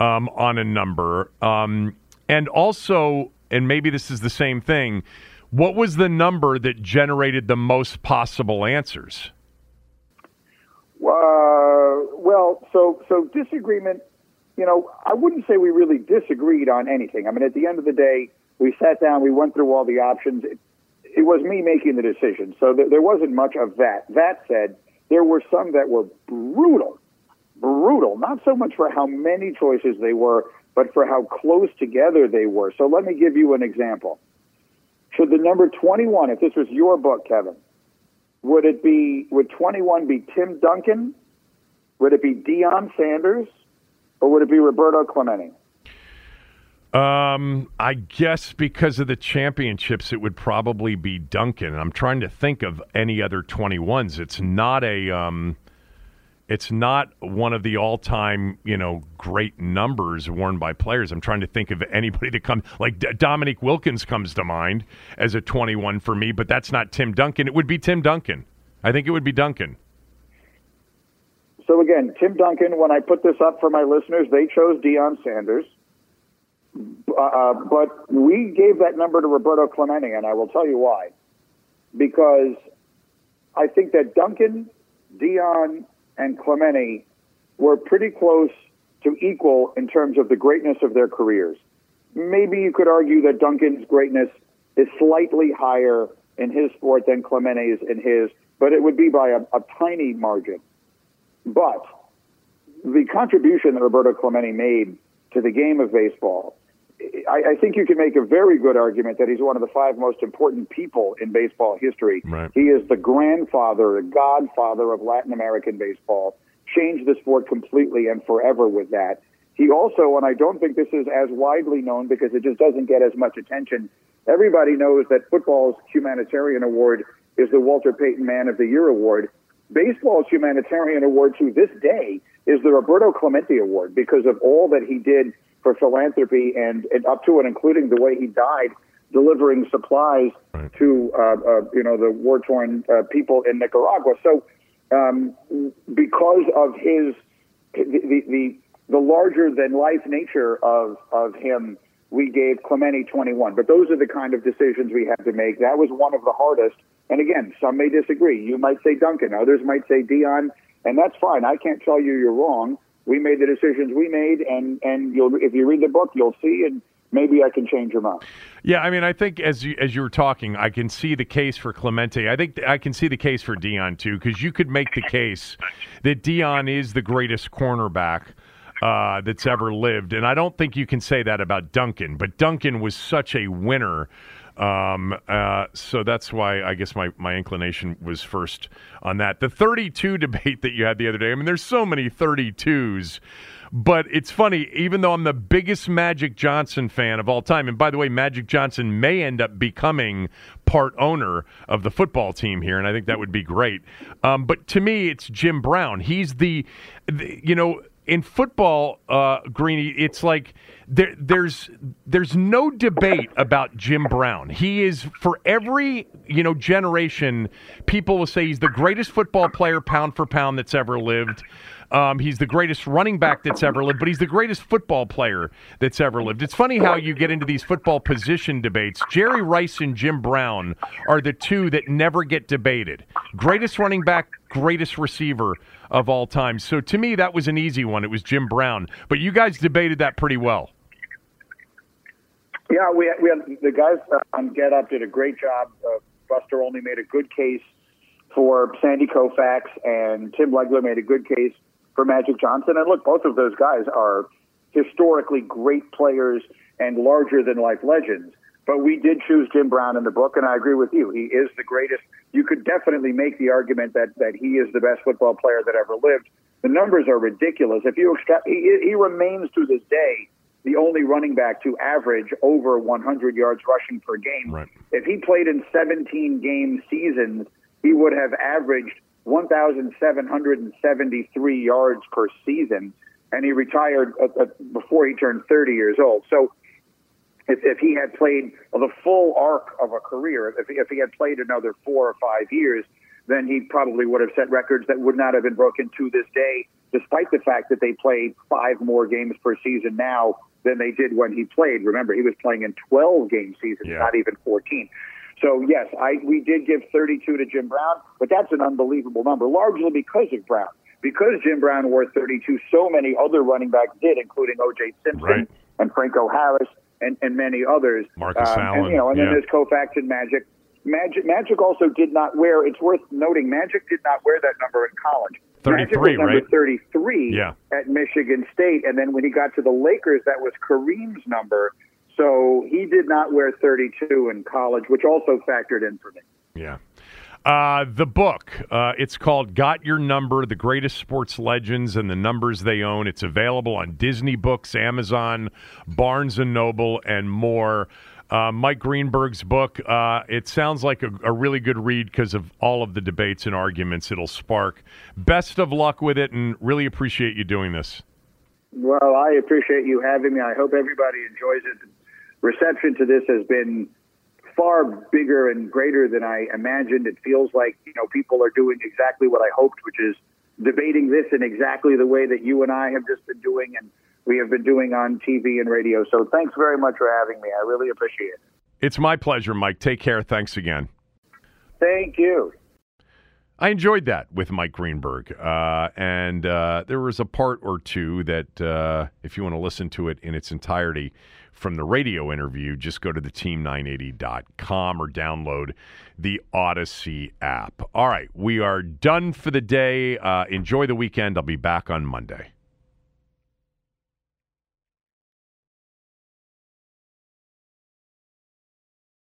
um, on a number? Um, and also, and maybe this is the same thing, what was the number that generated the most possible answers? Uh, well, so so disagreement. You know, I wouldn't say we really disagreed on anything. I mean, at the end of the day, we sat down, we went through all the options. It, it was me making the decision, so th- there wasn't much of that. That said, there were some that were brutal, brutal. Not so much for how many choices they were, but for how close together they were. So let me give you an example. Should the number 21, if this was your book, Kevin, would it be, would 21 be Tim Duncan? Would it be Deion Sanders? Or would it be Roberto Clemente? Um, I guess because of the championships, it would probably be Duncan. I'm trying to think of any other 21s. It's not a, um, it's not one of the all-time, you know, great numbers worn by players. I'm trying to think of anybody to come like D- Dominique Wilkins comes to mind as a 21 for me, but that's not Tim Duncan. It would be Tim Duncan. I think it would be Duncan. So again, Tim Duncan. When I put this up for my listeners, they chose Deion Sanders, uh, but we gave that number to Roberto Clemente, and I will tell you why. Because I think that Duncan, Deion, and Clemente were pretty close to equal in terms of the greatness of their careers. Maybe you could argue that Duncan's greatness is slightly higher in his sport than Clemente's in his, but it would be by a, a tiny margin. But the contribution that Roberto Clemente made to the game of baseball, I, I, think you can make a very good argument that he's one of the five most important people in baseball history. Right. He is the grandfather, the godfather of Latin American baseball, changed the sport completely and forever with that. He also, and I don't think this is as widely known because it just doesn't get as much attention, everybody knows that football's humanitarian award is the Walter Payton Man of the Year award. Baseball's humanitarian award to this day is the Roberto Clemente Award because of all that he did for philanthropy and, and up to and including the way he died delivering supplies right. to uh, uh, you know the war torn uh, people in Nicaragua. So um, because of his the, the the larger than life nature of of him, we gave Clemente 21. But those are the kind of decisions we had to make. That was one of the hardest. And again, some may disagree. You might say Duncan, others might say Deion, and that's fine. I can't tell you you're wrong we made the decisions we made, and and you'll if you read the book, you'll see, and maybe I can change your mind. Yeah, I mean, I think as you as you were talking, I can see the case for Clemente. I think I can see the case for Deion too, because you could make the case that Deion is the greatest cornerback. Uh, that's ever lived. And I don't think you can say that about Duncan, but Duncan was such a winner um, uh, so that's why I guess my, my inclination was first on that. The 32 debate that you had the other day, I mean, there's so many 32s. But it's funny, even though I'm the biggest Magic Johnson fan of all time, and by the way, Magic Johnson may end up becoming part owner of the football team here, and I think that would be great. Um, but to me, it's Jim Brown. He's the, the you know, in football, uh, Greeny, it's like there, there's there's no debate about Jim Brown. He is for every you know generation, people will say he's the greatest football player pound for pound that's ever lived. Um, he's the greatest running back that's ever lived, but he's the greatest football player that's ever lived. It's funny how you get into these football position debates. Jerry Rice and Jim Brown are the two that never get debated. Greatest running back, greatest receiver of all time. So to me, that was an easy one. It was Jim Brown. But you guys debated that pretty well. Yeah, we we had the guys on Get Up did a great job. Uh, Buster Olney made a good case for Sandy Koufax, and Tim Legler made a good case for Magic Johnson. And look, both of those guys are historically great players and larger than life legends. But we did choose Jim Brown in the book, and I agree with you. He is the greatest. You could definitely make the argument that that he is the best football player that ever lived. The numbers are ridiculous. If you extract, he, he remains to this day the only running back to average over 100 yards rushing per game. Right. If he played in 17 game seasons, he would have averaged 1,773 yards per season, and he retired uh, uh, before he turned 30 years old. So if, if he had played the full arc of a career, if, if he had played another four or five years, then he probably would have set records that would not have been broken to this day, despite the fact that they played five more games per season now than they did when he played. Remember, he was playing in 12 game seasons, Yeah. not even 14. So yes, I we did give 32 to Jim Brown, but that's an unbelievable number, largely because of Brown. Because Jim Brown wore 32, so many other running backs did, including O.J. Simpson Right. and Franco Harris and, and many others. Marcus Um, Allen, And, you know, and then yeah. there's Koufax and Magic. Magic Magic also did not wear. It's worth noting Magic did not wear that number in college. Magic 33, was number right? 33 Yeah. at Michigan State, and then when he got to the Lakers, that was Kareem's number. So he did not wear 32 in college, which also factored in for me. Yeah. Uh, the book, uh, it's called Got Your Number The Greatest Sports Legends and the Numbers They Own. It's available on Disney Books, Amazon, Barnes and Noble, and more. Uh, Mike Greenberg's book, uh, it sounds like a, a really good read because of all of the debates and arguments it'll spark. Best of luck with it and really appreciate you doing this. Well, I appreciate you having me. I hope everybody enjoys it. Reception to this has been far bigger and greater than I imagined. It feels like you know people are doing exactly what I hoped, which is debating this in exactly the way that you and I have just been doing, and we have been doing on TV and radio. So thanks very much for having me. I really appreciate it. It's my pleasure, Mike. Take care. Thanks again. Thank you. I enjoyed that with Mike Greenberg. Uh, and uh, there was a part or two that, uh, if you want to listen to it in its entirety from the radio interview, just go to the team980.com or download the Audacy app. All right, we are done for the day. Uh, enjoy the weekend. I'll be back on Monday.